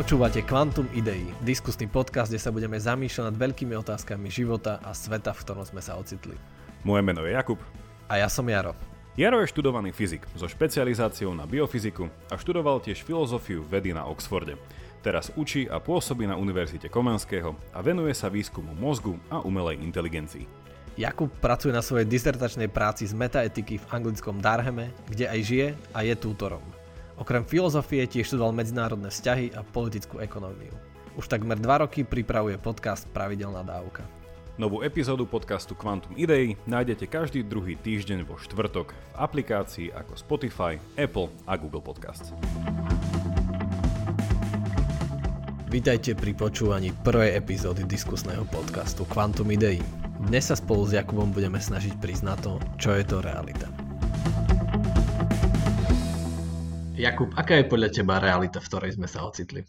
Počúvate Quantum Idei, diskusný podcast, kde sa budeme zamýšľať nad veľkými otázkami života a sveta, v ktorom sme sa ocitli. Moje meno je Jakub. A ja som Jaro. Jaro je študovaný fyzik so špecializáciou na biofyziku a študoval tiež filozofiu vedy na Oxforde. Teraz učí a pôsobí na Univerzite Komenského a venuje sa výskumu mozgu a umelej inteligencii. Jakub pracuje na svojej disertačnej práci z metaetiky v anglickom Darheme, kde aj žije a je tútorom. Okrem filozofie tiež študoval medzinárodné vzťahy a politickú ekonómiu. Už takmer dva roky pripravuje podcast Pravidelná dávka. Novú epizódu podcastu Quantum Idei nájdete každý druhý týždeň vo štvrtok v aplikácii ako Spotify, Apple a Google Podcasts. Vítajte pri počúvaní prvej epizódy diskusného podcastu Quantum Idei. Dnes sa spolu s Jakubom budeme snažiť na to, čo je to realita. Jakub, aká je podľa teba realita, v ktorej sme sa ocitli?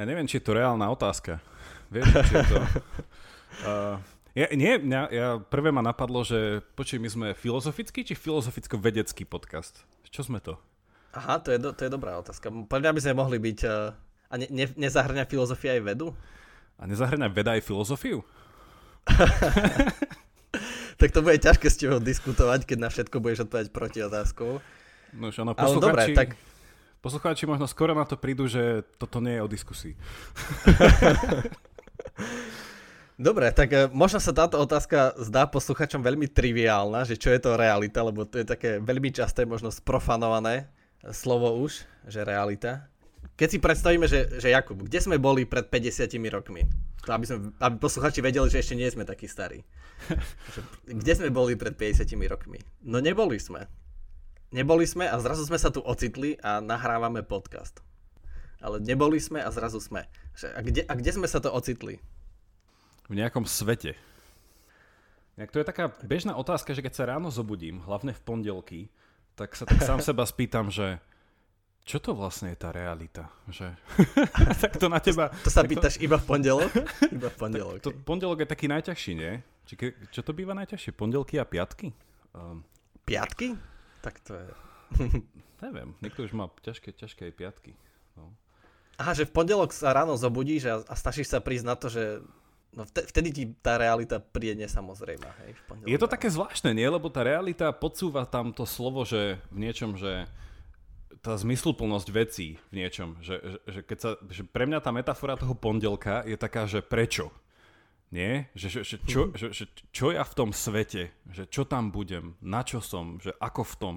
Ja neviem, či je to reálna otázka. Vieš, či je to... Uh, ja, nie, mňa, ja, prvé ma napadlo, že počuj, my sme filozofický či filozoficko-vedecký podcast? Čo sme to? Aha, to je, do, to je dobrá otázka. Podľa by sme mohli byť... Uh, a ne, ne, nezahrňa filozofia aj vedu? A nezahrňa veda aj filozofiu? tak to bude ťažké s tebou diskutovať, keď na všetko budeš odpovedať proti otázkou. No už ono, posluchači... Ale dobré, tak Poslucháči možno skoro na to prídu, že toto nie je o diskusii. Dobre, tak e, možno sa táto otázka zdá posluchačom veľmi triviálna, že čo je to realita, lebo to je také veľmi časté, možno sprofanované slovo už, že realita. Keď si predstavíme, že, že Jakub, kde sme boli pred 50 rokmi? To aby, sme, aby posluchači vedeli, že ešte nie sme takí starí. Kde sme boli pred 50 rokmi? No neboli sme neboli sme a zrazu sme sa tu ocitli a nahrávame podcast. Ale neboli sme a zrazu sme. A kde, a kde sme sa to ocitli? V nejakom svete. Jak to je taká bežná otázka, že keď sa ráno zobudím, hlavne v pondelky, tak sa tak sám seba spýtam, že čo to vlastne je tá realita? Že... tak to na teba... To, to sa pýtaš to... iba v pondelok? Iba v pondelok. to, pondelok je taký najťažší, nie? Či čo to býva najťažšie? Pondelky a piatky? Um... Piatky? Tak to je... Neviem, niekto už má ťažké, ťažké aj piatky. No. Aha, že v pondelok sa ráno zobudíš a, a snažíš sa prísť na to, že no vtedy ti tá realita príde nesamozrejma. Hej, v je to ráno. také zvláštne, nie? Lebo tá realita podsúva tam to slovo, že v niečom, že tá zmysluplnosť vecí v niečom. Že, že, že, keď sa, že pre mňa tá metafora toho pondelka je taká, že prečo? Nie? Že, že, že, čo, že, že čo ja v tom svete? Že čo tam budem? Na čo som? Že ako v tom?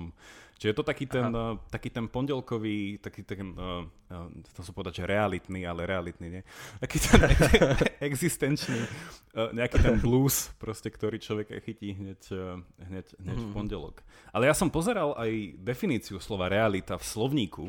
Čiže je to taký ten, uh, taký ten pondelkový, taký ten, uh, uh, to som povedať, že realitný, ale realitný, nie? Taký ten existenčný, uh, nejaký ten blues, proste, ktorý človek chytí hneď, uh, hneď, hneď mm. v mhm. pondelok. Ale ja som pozeral aj definíciu slova realita v slovníku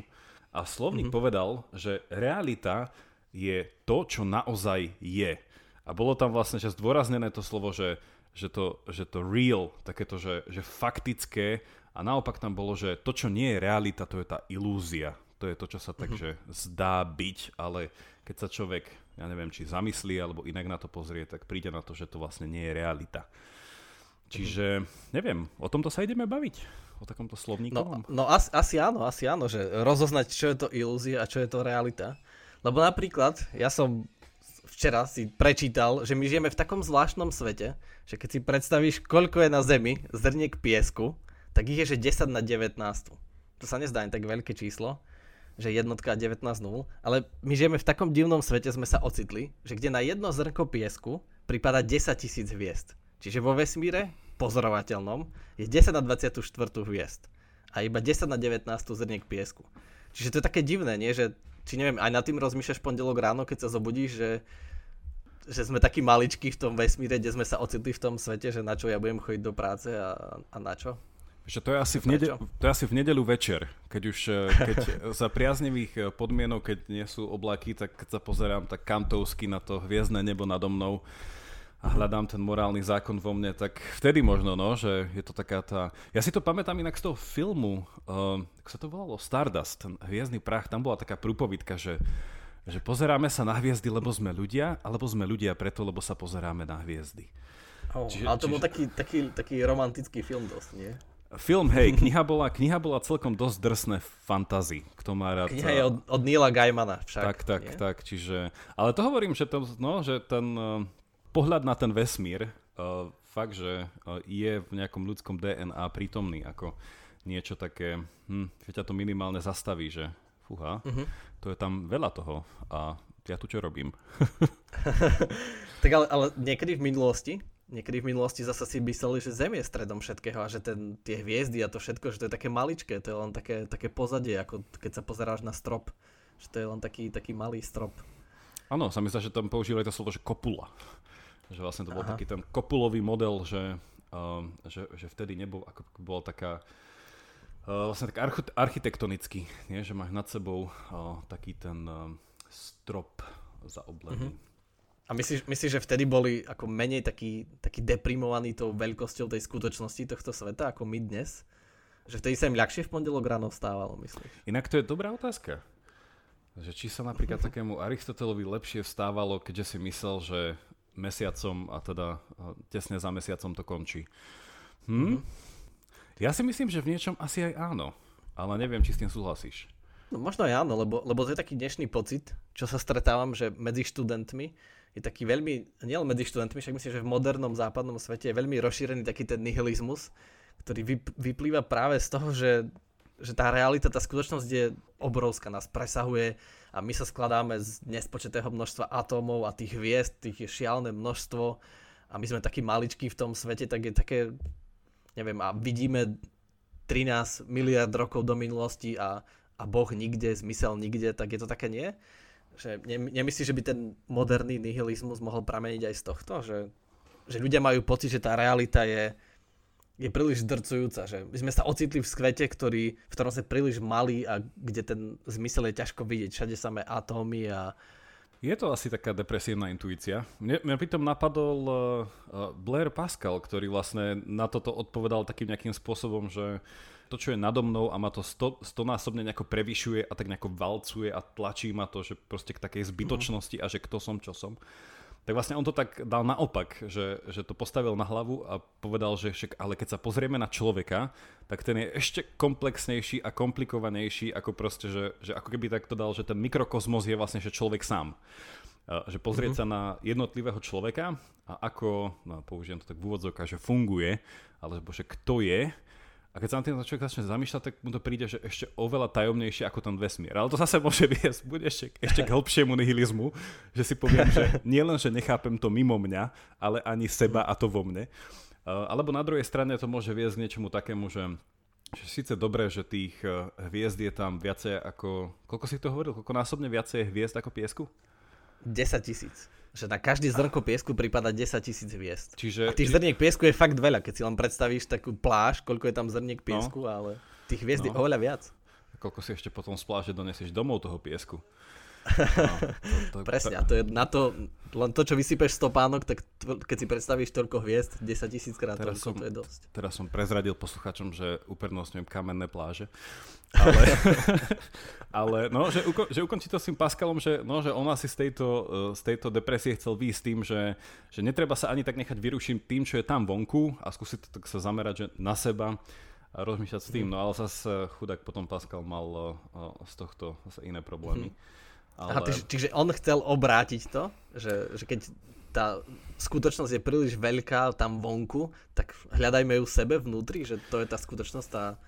a slovník mm. povedal, že realita je to, čo naozaj je. A bolo tam vlastne že zdôraznené to slovo, že, že, to, že to real, takéto, že, že faktické a naopak tam bolo, že to, čo nie je realita, to je tá ilúzia. To je to, čo sa tak, uh-huh. že zdá byť, ale keď sa človek, ja neviem, či zamyslí alebo inak na to pozrie, tak príde na to, že to vlastne nie je realita. Čiže, neviem, o tomto sa ideme baviť? O takomto slovníku? No, no asi, asi áno, asi áno, že rozoznať, čo je to ilúzia a čo je to realita. Lebo napríklad, ja som včera si prečítal, že my žijeme v takom zvláštnom svete, že keď si predstavíš, koľko je na Zemi zrniek piesku, tak ich je, že 10 na 19. To sa nezdá tak veľké číslo, že jednotka 19 nul, ale my žijeme v takom divnom svete, sme sa ocitli, že kde na jedno zrnko piesku prípada 10 tisíc hviezd. Čiže vo vesmíre, pozorovateľnom, je 10 na 24 hviezd. A iba 10 na 19 zrniek piesku. Čiže to je také divné, nie? Že či neviem, aj nad tým rozmýšľaš pondelok ráno, keď sa zobudíš, že, že sme takí maličkí v tom vesmíre, kde sme sa ocitli v tom svete, že na čo ja budem chodiť do práce a, a na čo? Že to, je asi v nedelu, to je asi v nedelu večer, keď už eh, keď za priaznivých eh, podmienok, keď nie sú oblaky, tak keď sa pozerám tak kantovsky na to hviezdne nebo nado mnou, a hľadám ten morálny zákon vo mne, tak vtedy možno, no, že je to taká tá... Ja si to pamätám inak z toho filmu, uh, ako sa to volalo, Stardust, ten hviezdny prach, tam bola taká prúpovidka, že, že pozeráme sa na hviezdy, lebo sme ľudia, alebo sme ľudia preto, lebo sa pozeráme na hviezdy. Oh, čiže, ale to čiže... bol taký, taký, taký romantický film dosť, nie? Film, hej, kniha bola, kniha bola celkom dosť drsné fantasy, kto má rád. Kniha je od, od Neila Gaimana však. Tak, tak, nie? tak, čiže... Ale to hovorím, že, to, no, že ten uh, pohľad na ten vesmír, uh, fakt, že uh, je v nejakom ľudskom DNA prítomný, ako niečo také, hm, že ťa to minimálne zastaví, že fúha, uh-huh. to je tam veľa toho a ja tu čo robím. tak ale, ale niekedy v minulosti Niekedy v minulosti zase si mysleli, že Zem je stredom všetkého a že ten, tie hviezdy a to všetko, že to je také maličké, to je len také, také pozadie, ako keď sa pozeráš na strop, že to je len taký, taký malý strop. Áno, sa mi zdá, že tam používali to slovo, že kopula. Že vlastne to bol Aha. taký ten kopulový model, že, uh, že, že vtedy nebol, ako bol taká uh, vlastne tak architektonický, nie? že máš nad sebou uh, taký ten uh, strop zaoblený. Mm-hmm. A myslíš, myslíš, že vtedy boli ako menej taký, taký deprimovaní tou veľkosťou tej skutočnosti tohto sveta, ako my dnes? Že vtedy sa im ľahšie v pondelok ráno vstávalo, myslíš? Inak to je dobrá otázka. Že či sa napríklad takému Aristotelovi lepšie vstávalo, keďže si myslel, že mesiacom a teda tesne za mesiacom to končí. Hm? Mm-hmm. Ja si myslím, že v niečom asi aj áno, ale neviem, či s tým súhlasíš. No možno aj áno, lebo, lebo to je taký dnešný pocit, čo sa stretávam, že medzi študentmi, je taký veľmi, nielen medzi študentmi, však myslím, že v modernom západnom svete je veľmi rozšírený taký ten nihilizmus, ktorý vyplýva práve z toho, že, že tá realita, tá skutočnosť je obrovská, nás presahuje a my sa skladáme z nespočetého množstva atómov a tých hviezd, tých je šialené množstvo a my sme takí maličkí v tom svete, tak je také, neviem, a vidíme 13 miliard rokov do minulosti a, a Boh nikde, zmysel nikde, tak je to také nie? Že ne, nemyslíš, že by ten moderný nihilizmus mohol prameniť aj z tohto? Že, že ľudia majú pocit, že tá realita je, je príliš drcujúca. Že my sme sa ocitli v skvete, ktorý, v ktorom sme príliš malí a kde ten zmysel je ťažko vidieť. Všade samé atómy a... Je to asi taká depresívna intuícia. Mne, mňa pritom napadol uh, Blair Pascal, ktorý vlastne na toto odpovedal takým nejakým spôsobom, že to, čo je nado mnou a ma to sto, stonásobne nejako prevyšuje a tak nejako valcuje a tlačí ma to, že proste k takej zbytočnosti a že kto som, čo som. Tak vlastne on to tak dal naopak, že, že to postavil na hlavu a povedal, že však, ale keď sa pozrieme na človeka, tak ten je ešte komplexnejší a komplikovanejší, ako proste, že, že ako keby tak to dal, že ten mikrokozmos je vlastne, že človek sám. Že pozrieť mm-hmm. sa na jednotlivého človeka a ako, no použijem to tak v úvodzovkách, že funguje, alebo že kto je, a keď sa na tým človek začne zamýšľať, tak mu to príde, že ešte oveľa tajomnejšie ako ten vesmír. Ale to zase môže viesť bude ešte, ešte k hĺbšiemu nihilizmu, že si poviem, že nie len, že nechápem to mimo mňa, ale ani seba a to vo mne. Uh, alebo na druhej strane to môže viesť k niečomu takému, že že síce dobré, že tých uh, hviezd je tam viacej ako... Koľko si to hovoril? Koľko násobne viacej hviezd ako piesku? 10 tisíc. Že na každý zrnko piesku prípada 10 tisíc hviezd. Čiže, a tých zrniek piesku je fakt veľa, keď si len predstavíš takú pláž, koľko je tam zrniek no. piesku, no. ale tých hviezd no. je oveľa viac. A koľko si ešte potom z pláže donesieš domov toho piesku. No, to, to, Presne, a to je na to, len to, čo vysypeš stopánok, tak to, keď si predstavíš toľko hviezd, 10 tisíc krát teraz toľko, som, to je dosť. Teraz som prezradil posluchačom, že upernostňujem kamenné pláže. Ale, ale no, že, uko, že ukončí to s tým Pascalom, že, no, že on asi z tejto, z tejto depresie chcel výjsť tým, že, že netreba sa ani tak nechať vyrušiť tým, čo je tam vonku a skúsiť tak sa zamerať že na seba a rozmýšľať s tým. Mhm. No ale zase chudák potom Pascal mal uh, z tohto zase iné problémy. Hmm. Ale... Aha, čiže, čiže on chcel obrátiť to, že, že keď tá skutočnosť je príliš veľká tam vonku, tak hľadajme ju sebe vnútri, že to je tá skutočnosť, tá,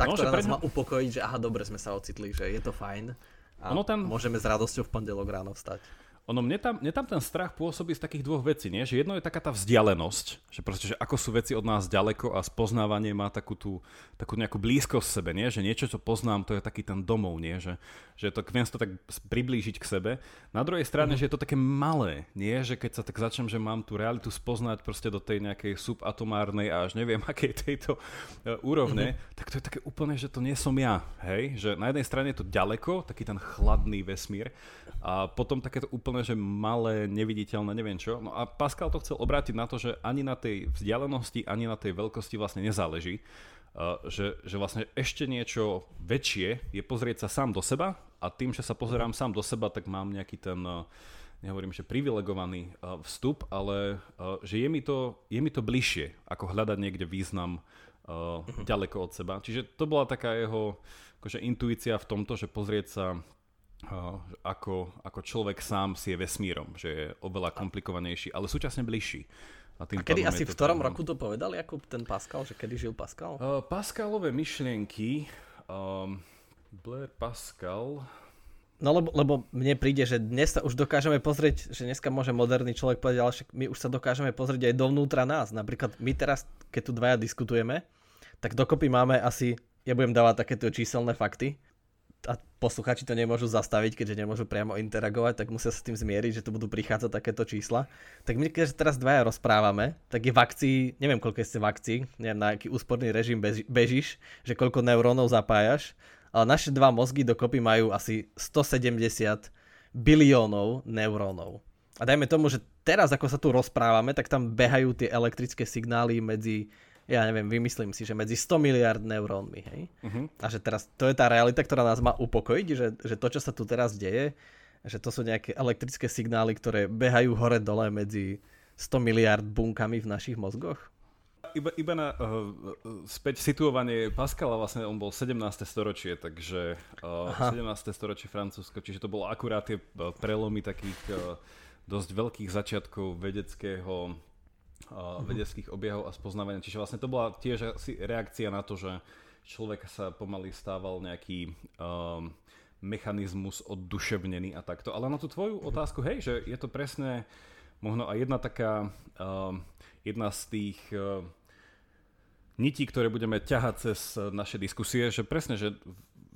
tá no, ktorá nás má upokojiť, že aha, dobre sme sa ocitli, že je to fajn a ono tam... môžeme s radosťou v pondelok ráno vstať. Ono, mne tam, mne tam ten strach pôsobí z takých dvoch vecí, nie? Že jedno je taká tá vzdialenosť, že proste, že ako sú veci od nás ďaleko a spoznávanie má takú tú, takú nejakú blízkosť sebe, nie? Že niečo, čo poznám, to je taký ten domov, nie? Že, že to, to tak priblížiť k sebe. Na druhej strane, mm-hmm. že je to také malé, nie? Že keď sa tak začnem, že mám tú realitu spoznať proste do tej nejakej subatomárnej a až neviem, akej tejto uh, úrovne, mm-hmm. tak to je také úplne, že to nie som ja, hej? Že na jednej strane je to ďaleko, taký ten chladný vesmír a potom takéto úplne, že malé, neviditeľné, neviem čo. No a Pascal to chcel obrátiť na to, že ani na tej vzdialenosti, ani na tej veľkosti vlastne nezáleží. Uh, že, že vlastne ešte niečo väčšie je pozrieť sa sám do seba a tým, že sa pozerám sám do seba, tak mám nejaký ten, uh, nehovorím, že privilegovaný uh, vstup, ale že je mi, to, je mi to bližšie, ako hľadať niekde význam uh, ďaleko od seba. Čiže to bola taká jeho akože intuícia v tomto, že pozrieť sa Uh, ako, ako človek sám si je vesmírom, že je oveľa komplikovanejší, ale súčasne bližší. A, tým a kedy asi v ktorom roku to povedal, Jakub, ten Pascal, že kedy žil Pascal? Uh, Pascalové myšlienky, um, Blair Pascal, No lebo, lebo mne príde, že dnes sa už dokážeme pozrieť, že dneska môže moderný človek povedať, ale však my už sa dokážeme pozrieť aj dovnútra nás. Napríklad my teraz, keď tu dvaja diskutujeme, tak dokopy máme asi, ja budem dávať takéto číselné fakty, a posluchači to nemôžu zastaviť, keďže nemôžu priamo interagovať, tak musia sa s tým zmieriť, že tu budú prichádzať takéto čísla. Tak my, keď teraz dvaja rozprávame, tak je vakcií, neviem koľko ste vakcií, neviem na aký úsporný režim bežíš, že koľko neurónov zapájaš, ale naše dva mozgy dokopy majú asi 170 biliónov neurónov. A dajme tomu, že teraz ako sa tu rozprávame, tak tam behajú tie elektrické signály medzi ja neviem, vymyslím si, že medzi 100 miliard neurónmi, hej? Uh-huh. A že teraz to je tá realita, ktorá nás má upokojiť, že, že to, čo sa tu teraz deje, že to sú nejaké elektrické signály, ktoré behajú hore-dole medzi 100 miliard bunkami v našich mozgoch? Iba, iba na uh, späť situovanie Pascala, vlastne on bol 17. storočie, takže uh, 17. storočie Francúzsko, čiže to bolo akurát tie prelomy takých uh, dosť veľkých začiatkov vedeckého uh, vedeckých objavov a spoznávania. Čiže vlastne to bola tiež reakcia na to, že človek sa pomaly stával nejaký um, mechanizmus odduševnený a takto. Ale na tú tvoju otázku, hej, že je to presne možno aj jedna taká, um, jedna z tých uh, nití, ktoré budeme ťahať cez naše diskusie, že presne, že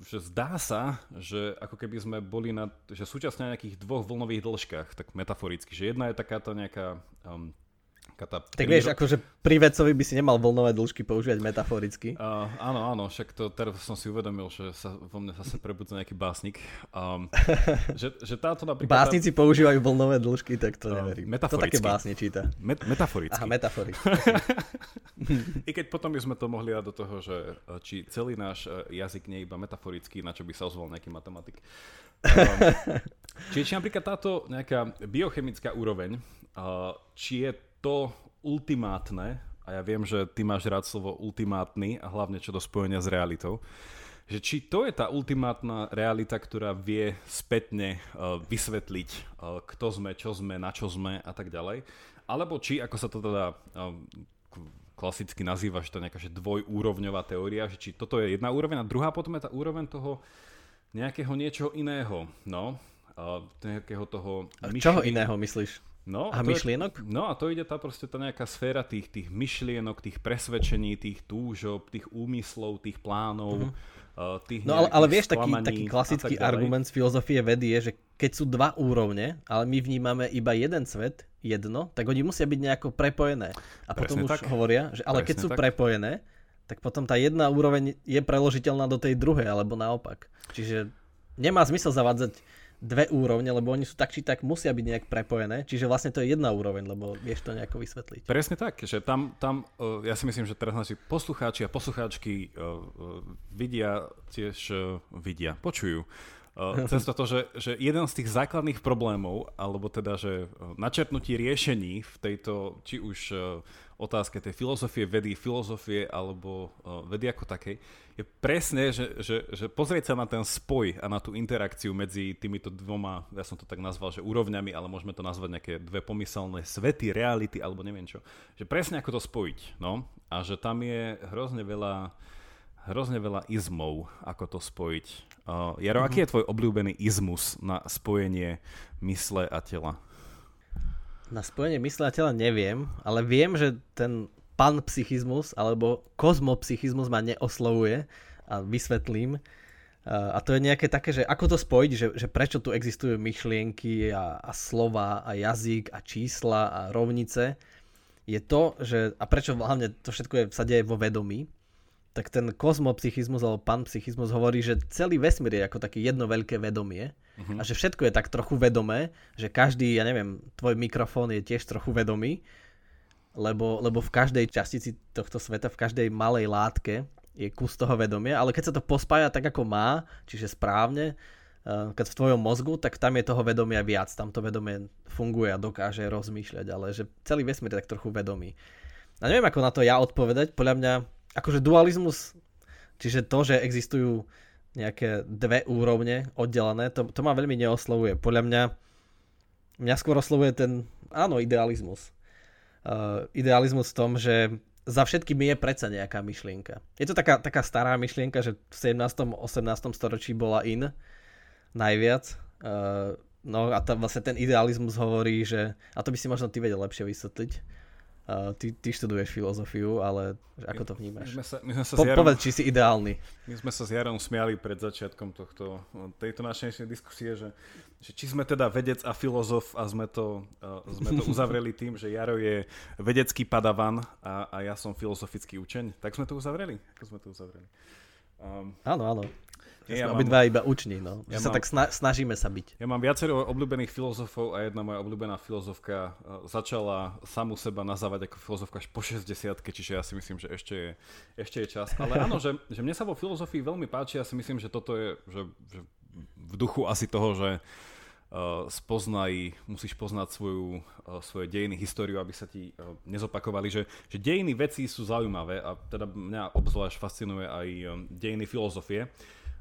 že zdá sa, že ako keby sme boli na, že súčasne na nejakých dvoch vlnových dĺžkach, tak metaforicky, že jedna je takáto nejaká um, tá tak vieš, akože pri vecovi by si nemal vlnové dĺžky používať metaforicky. Uh, áno, áno, však to teraz som si uvedomil, že sa vo mne zase prebudza nejaký básnik. Um, že, že táto napríklad... Básnici tá... používajú vlnové dĺžky, tak to uh, neverím. Metaforicky. To také básne číta. Met- metaforicky. Aha, metaforicky. I keď potom by sme to mohli dať do toho, že e, či celý náš e, jazyk nie je iba metaforický, na čo by sa ozval nejaký matematik. Um, čiže či napríklad táto nejaká biochemická úroveň, uh, či je to ultimátne, a ja viem, že ty máš rád slovo ultimátny a hlavne čo do spojenia s realitou, že či to je tá ultimátna realita, ktorá vie spätne uh, vysvetliť, uh, kto sme, čo sme, na čo sme a tak ďalej, alebo či, ako sa to teda uh, klasicky nazýva, že to je nejaká že dvojúrovňová teória, že či toto je jedna úroveň a druhá potom je tá úroveň toho nejakého niečoho iného, no, uh, nejakého toho... Čoho iného myslíš? No, a, a myšlienok? Je, no a to ide tá proste tá nejaká sféra tých, tých myšlienok, tých presvedčení, tých túžob, tých úmyslov, tých plánov, uh, tých No ale, ale vieš, taký, taký klasický argument z filozofie vedy je, že keď sú dva úrovne, ale my vnímame iba jeden svet, jedno, tak oni musia byť nejako prepojené. A Presne potom už tak. hovoria, že ale Presne keď sú tak. prepojené, tak potom tá jedna úroveň je preložiteľná do tej druhej, alebo naopak. Čiže nemá zmysel zavádzať dve úrovne, lebo oni sú tak či tak musia byť nejak prepojené, čiže vlastne to je jedna úroveň, lebo vieš to nejako vysvetliť. Presne tak, že tam, tam uh, ja si myslím, že teraz naši poslucháči a poslucháčky uh, uh, vidia tiež, vidia, počujú, cez to, že, že jeden z tých základných problémov, alebo teda, že načrtnutie riešení v tejto, či už uh, otázke tej filozofie vedy, filozofie alebo vedy ako takej, je presne, že, že, že pozrieť sa na ten spoj a na tú interakciu medzi týmito dvoma, ja som to tak nazval, že úrovňami, ale môžeme to nazvať nejaké dve pomyselné svety, reality alebo neviem čo. Že presne ako to spojiť, no. A že tam je hrozne veľa hrozne veľa izmov, ako to spojiť. Uh, Jaro, mm-hmm. aký je tvoj obľúbený izmus na spojenie mysle a tela? Na spojenie mysle a tela neviem, ale viem, že ten panpsychizmus alebo kozmopsychizmus ma neoslovuje a vysvetlím. A to je nejaké také, že ako to spojiť, že, že prečo tu existujú myšlienky a, a slova a jazyk a čísla a rovnice, je to, že, a prečo hlavne to všetko je, sa deje vo vedomí, tak ten kozmopsychizmus alebo panpsychizmus hovorí, že celý vesmír je ako také jedno veľké vedomie uh-huh. a že všetko je tak trochu vedomé, že každý, ja neviem, tvoj mikrofón je tiež trochu vedomý, lebo, lebo v každej častici tohto sveta, v každej malej látke je kus toho vedomia, ale keď sa to pospája tak, ako má, čiže správne, eh, keď v tvojom mozgu, tak tam je toho vedomia viac, tam to vedomie funguje a dokáže rozmýšľať, ale že celý vesmír je tak trochu vedomý. A neviem, ako na to ja odpovedať, podľa mňa akože dualizmus, čiže to, že existujú nejaké dve úrovne oddelené, to, to ma veľmi neoslovuje. Podľa mňa, mňa skôr oslovuje ten, áno, idealizmus. Uh, idealizmus v tom, že za všetkým je predsa nejaká myšlienka. Je to taká, taká stará myšlienka, že v 17. 18. storočí bola in najviac. Uh, no a tá, vlastne ten idealizmus hovorí, že, a to by si možno ty vedel lepšie vysvetliť, Uh, ty, ty študuješ filozofiu, ale ako to vnímaš? My sme sa, my sme sa po, Jarom, povedz, či si ideálny. My sme sa s Jarom smiali pred začiatkom tohto, tejto našej diskusie, že, že či sme teda vedec a filozof a sme to, uh, sme to uzavreli tým, že Jaro je vedecký padavan a, a ja som filozofický učeň. Tak sme to uzavreli? Ako sme to uzavreli? Um, áno, áno. Ja obidva iba uční, no. Ja sa mám, tak sna- snažíme sa byť. Ja mám viacero obľúbených filozofov a jedna moja obľúbená filozofka uh, začala samu seba nazávať ako filozofka až po 60 čiže ja si myslím, že ešte je, ešte je čas. Ale áno, že, že mne sa vo filozofii veľmi páči, ja si myslím, že toto je že, že v duchu asi toho, že uh, spoznaj, musíš poznať svoju, uh, svoje dejiny, históriu, aby sa ti uh, nezopakovali, že, že dejiny veci sú zaujímavé a teda mňa obzvlášť fascinuje aj um, dejiny filozofie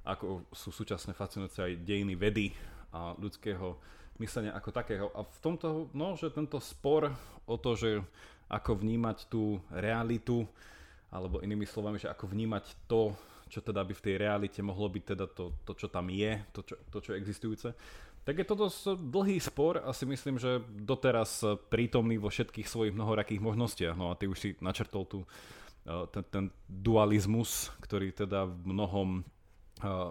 ako sú súčasne fascinujúce aj dejiny vedy a ľudského myslenia ako takého. A v tomto, no, že tento spor o to, že ako vnímať tú realitu, alebo inými slovami, že ako vnímať to, čo teda by v tej realite mohlo byť teda to, to čo tam je, to čo, to, čo je existujúce, tak je to dosť dlhý spor a si myslím, že doteraz prítomný vo všetkých svojich mnohorakých možnostiach. No a ty už si načrtol tu ten, ten dualizmus, ktorý teda v mnohom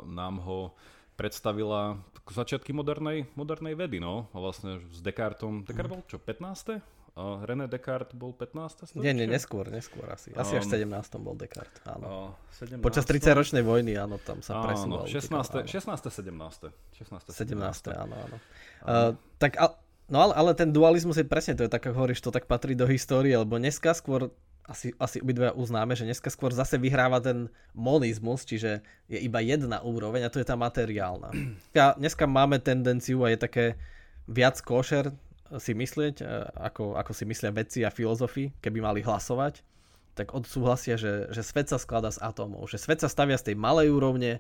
nám ho predstavila začiatky modernej, modernej vedy, no. A vlastne s Descartom, Descartes bol čo, 15. Uh, René Descartes bol 15. Storočie? Nie, nie, neskôr, neskôr asi. Asi um, až 17. bol Descartes, áno. Uh, 17. Počas 30 ročnej vojny, áno, tam sa presúval. 16. 16. 17. 16. 17. áno, áno. Uh, tak, no ale, ale ten dualizmus je presne, to je tak, hovoríš, to tak patrí do histórie, lebo dneska skôr asi, asi obidva uznáme, že dneska skôr zase vyhráva ten monizmus, čiže je iba jedna úroveň a to je tá materiálna. Dneska máme tendenciu a je také viac košer si myslieť, e, ako, ako si myslia vedci a filozofi, keby mali hlasovať, tak odsúhlasia, že, že svet sa skladá z atómov, že svet sa stavia z tej malej úrovne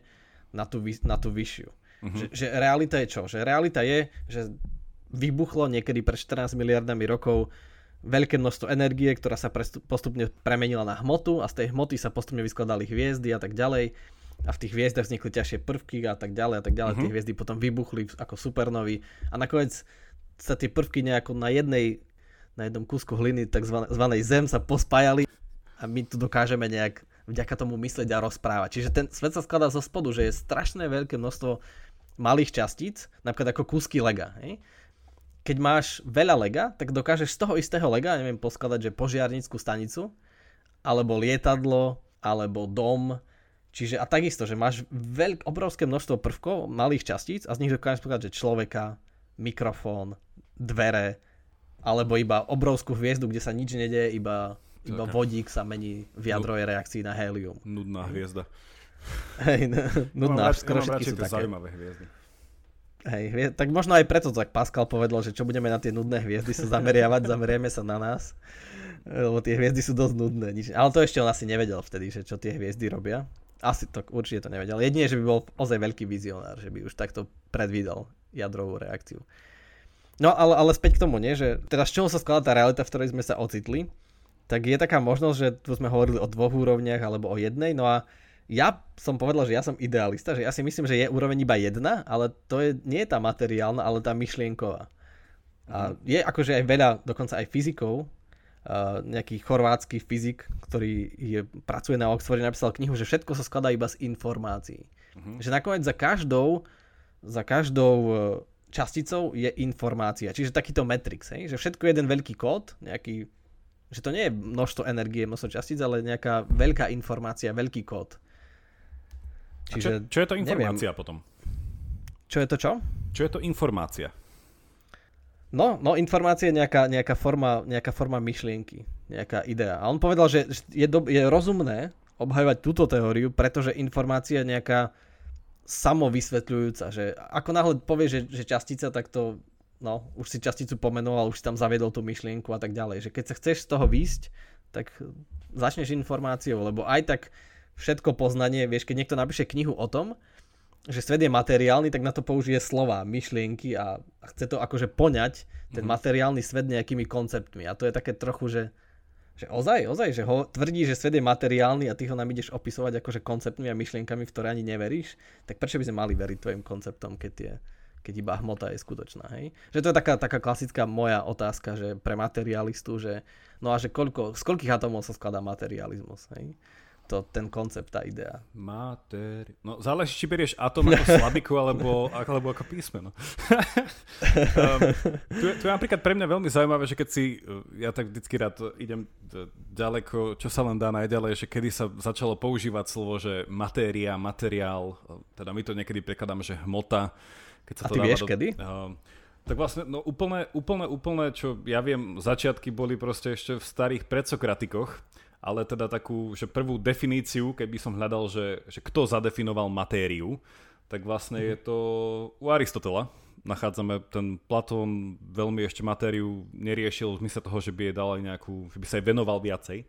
na tú, na tú vyššiu. Uh-huh. Že, že realita je čo? Že realita je, že vybuchlo niekedy pred 14 miliardami rokov veľké množstvo energie, ktorá sa postupne premenila na hmotu a z tej hmoty sa postupne vyskladali hviezdy a tak ďalej a v tých hviezdach vznikli ťažšie prvky a tak ďalej a tak ďalej. Uh-huh. Tie hviezdy potom vybuchli ako supernovy a nakoniec sa tie prvky nejako na jednej na jednom kúsku hliny tzv. zem sa pospájali a my tu dokážeme nejak vďaka tomu myslieť a rozprávať. Čiže ten svet sa skladá zo spodu, že je strašné veľké množstvo malých častíc, napríklad ako kúsky lega. Hej? Keď máš veľa lega, tak dokážeš z toho istého lega, neviem, poskladať, že požiarnickú stanicu, alebo lietadlo, alebo dom, čiže a takisto, že máš veľk, obrovské množstvo prvkov, malých častíc a z nich dokážeš poskladať, že človeka, mikrofón, dvere, alebo iba obrovskú hviezdu, kde sa nič nedie, iba, iba vodík sa mení v jadrovej reakcii na helium. Nudná hviezda. Hej, nudná, skoro všetky sú také. zaujímavé hviezdy. Hej, tak možno aj preto tak Pascal povedal, že čo budeme na tie nudné hviezdy sa zameriavať, zamerieme sa na nás, lebo tie hviezdy sú dosť nudné. Nič, ale to ešte on asi nevedel vtedy, že čo tie hviezdy robia. Asi to určite to nevedel. Jedine, že by bol ozaj veľký vizionár, že by už takto predvídal jadrovú reakciu. No ale, ale späť k tomu, nie? že teda z čoho sa skladá tá realita, v ktorej sme sa ocitli, tak je taká možnosť, že tu sme hovorili o dvoch úrovniach alebo o jednej, no a ja som povedal, že ja som idealista, že ja si myslím, že je úroveň iba jedna, ale to je, nie je tá materiálna, ale tá myšlienková. A mhm. je akože aj veľa, dokonca aj fyzikov, uh, nejaký chorvátsky fyzik, ktorý je, pracuje na Oxforde, napísal knihu, že všetko sa skladá iba z informácií. Uh-huh. Že nakoniec za každou, za každou uh, časticou je informácia. Čiže takýto matrix, hej? že všetko je jeden veľký kód, nejaký, že to nie je množstvo energie, množstvo častíc, ale nejaká veľká informácia, veľký kód. Čiže, čo, čo je to informácia neviem. potom? Čo je to čo? Čo je to informácia? No, no informácia je nejaká, nejaká, forma, nejaká forma myšlienky, nejaká idea. A on povedal, že je, do, je rozumné obhajovať túto teóriu, pretože informácia je nejaká samovysvetľujúca, že ako náhle povie, že, že častica, tak to, no, už si časticu pomenoval, už si tam zaviedol tú myšlienku a tak ďalej. Že keď sa chceš z toho výjsť, tak začneš informáciou, lebo aj tak všetko poznanie, vieš, keď niekto napíše knihu o tom, že svet je materiálny, tak na to použije slova, myšlienky a, chce to akože poňať ten mm. materiálny svet nejakými konceptmi. A to je také trochu, že, že ozaj, ozaj, že ho tvrdí, že svet je materiálny a ty ho nám ideš opisovať akože konceptmi a myšlienkami, v ktoré ani neveríš, tak prečo by sme mali veriť tvojim konceptom, keď, je, keď iba hmota je skutočná, hej? Že to je taká, taká klasická moja otázka, že pre materialistu, že no a že koľko, z koľkých atómov sa skladá materializmus, hej? To, ten koncept, tá idea. Materi... No záleží, či berieš atom ako slabiku alebo, alebo ako písmeno. um, tu, je, tu je napríklad pre mňa veľmi zaujímavé, že keď si, ja tak vždycky rád idem ďaleko, čo sa len dá najďalej, že kedy sa začalo používať slovo, že matéria, materiál, teda my to niekedy prekladáme, že hmota. Keď sa A to ty vieš do, kedy? Uh, tak vlastne, no úplne, úplne, úplne, čo ja viem, začiatky boli proste ešte v starých predsokratikoch, ale teda takú, že prvú definíciu, keby som hľadal, že, že kto zadefinoval matériu, tak vlastne je to u Aristotela. Nachádzame, ten Platón veľmi ešte matériu neriešil v zmysle toho, že by jej dal aj nejakú, že by sa jej venoval viacej.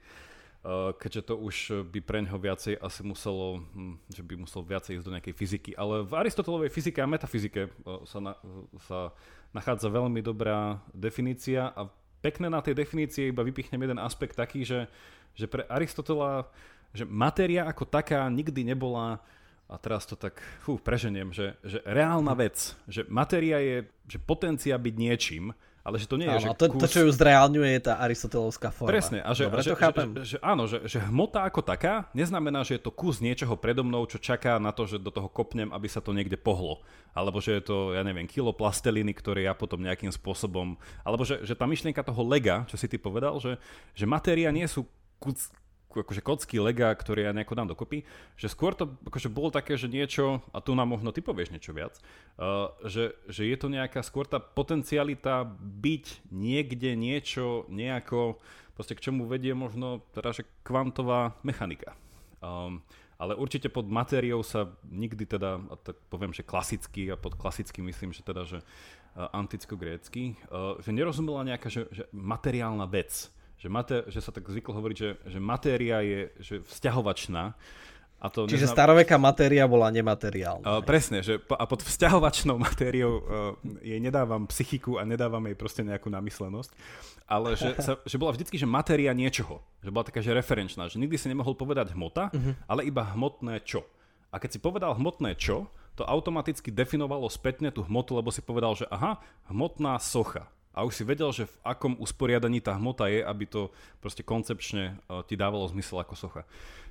Uh, keďže to už by pre ňoho viacej asi muselo, hm, že by musel viacej ísť do nejakej fyziky. Ale v Aristotelovej fyzike a metafyzike uh, sa, na, sa nachádza veľmi dobrá definícia a pekné na tej definícii iba vypichnem jeden aspekt taký, že že pre Aristotela, že matéria ako taká nikdy nebola, a teraz to tak fú, preženiem, že, že reálna vec, že matéria je, že potencia byť niečím, ale že to nie je, áno, že to, kus... to, čo ju zreálňuje, je tá aristotelovská forma. Presne. A že, Dobre, že, to chápem. Že, že, áno, že, že hmota ako taká neznamená, že je to kus niečoho predo mnou, čo čaká na to, že do toho kopnem, aby sa to niekde pohlo. Alebo že je to, ja neviem, kilo plasteliny, ktoré ja potom nejakým spôsobom... Alebo že, že tá myšlienka toho lega, čo si ty povedal, že, že matéria nie sú kuc, akože kocky lega, ktoré ja nejako dám dokopy, že skôr to akože bolo také, že niečo, a tu nám možno ty povieš niečo viac, uh, že, že je to nejaká skôr tá potencialita byť niekde niečo, nejako, proste k čomu vedie možno teda, že kvantová mechanika. Um, ale určite pod matériou sa nikdy teda, a tak poviem, že klasicky, a pod klasicky myslím, že teda, že uh, anticko-grécky, uh, že nerozumela nejaká že, že materiálna vec, že, mater, že sa tak zvyklo hovoriť, že, že matéria je že vzťahovačná. A to Čiže nezna... staroveká matéria bola nemateriálna. Uh, presne, že po, a pod vzťahovačnou matériou uh, jej nedávam psychiku a nedávam jej proste nejakú namyslenosť, ale že, sa, že bola vždycky, že matéria niečoho, že bola taká, že referenčná, že nikdy si nemohol povedať hmota, uh-huh. ale iba hmotné čo. A keď si povedal hmotné čo, to automaticky definovalo spätne tú hmotu, lebo si povedal, že aha, hmotná socha a už si vedel, že v akom usporiadaní tá hmota je, aby to proste koncepčne uh, ti dávalo zmysel ako socha.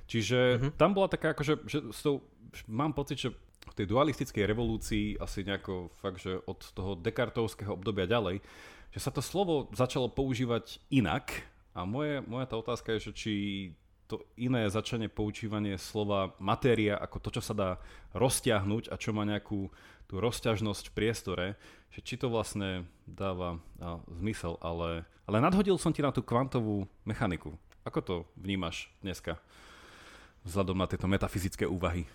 Čiže uh-huh. tam bola taká akože, že s tou, mám pocit, že v tej dualistickej revolúcii asi nejako fakt, že od toho dekartovského obdobia ďalej, že sa to slovo začalo používať inak a moje, moja tá otázka je, že či to iné začanie používanie slova matéria ako to, čo sa dá roztiahnuť a čo má nejakú tú rozťažnosť v priestore, že či to vlastne dáva a, zmysel, ale, ale nadhodil som ti na tú kvantovú mechaniku. Ako to vnímaš dneska vzhľadom na tieto metafyzické úvahy?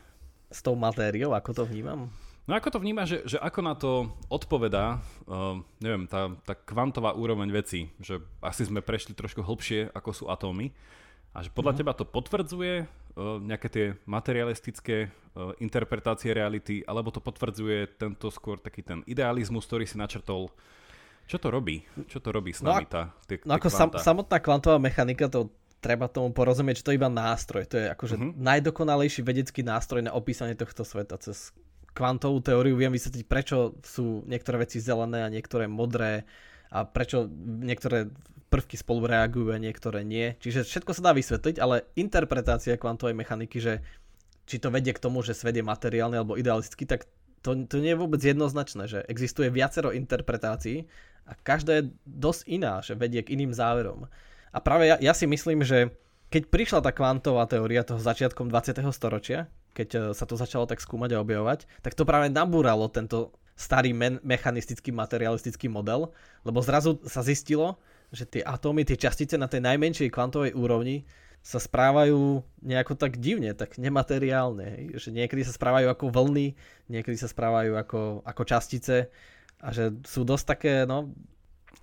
S tou matériou, ako to vnímam? No ako to vnímaš, že, že ako na to odpovedá, uh, neviem, tá, tá kvantová úroveň veci, že asi sme prešli trošku hlbšie, ako sú atómy, a že podľa mm-hmm. teba to potvrdzuje uh, nejaké tie materialistické uh, interpretácie reality, alebo to potvrdzuje tento skôr taký ten idealizmus, ktorý si načrtol. Čo to robí? Čo to robí s no nami no, tá, tie, no ako sam, samotná kvantová mechanika, to treba tomu porozumieť, že to je iba nástroj. To je akože uh-huh. najdokonalejší vedecký nástroj na opísanie tohto sveta. Cez kvantovú teóriu viem vysvetliť, prečo sú niektoré veci zelené a niektoré modré a prečo niektoré prvky spolu reagujú a niektoré nie. Čiže všetko sa dá vysvetliť, ale interpretácia kvantovej mechaniky, že či to vedie k tomu, že svet je materiálny alebo idealistický, tak to, to nie je vôbec jednoznačné, že existuje viacero interpretácií a každá je dosť iná, že vedie k iným záverom. A práve ja, ja si myslím, že keď prišla tá kvantová teória toho začiatkom 20. storočia, keď e, sa to začalo tak skúmať a objavovať, tak to práve nabúralo tento starý men- mechanistický materialistický model, lebo zrazu sa zistilo, že tie atómy, tie častice na tej najmenšej kvantovej úrovni sa správajú nejako tak divne, tak nemateriálne. Hej? Že niekedy sa správajú ako vlny, niekedy sa správajú ako, ako častice a že sú dosť také, no,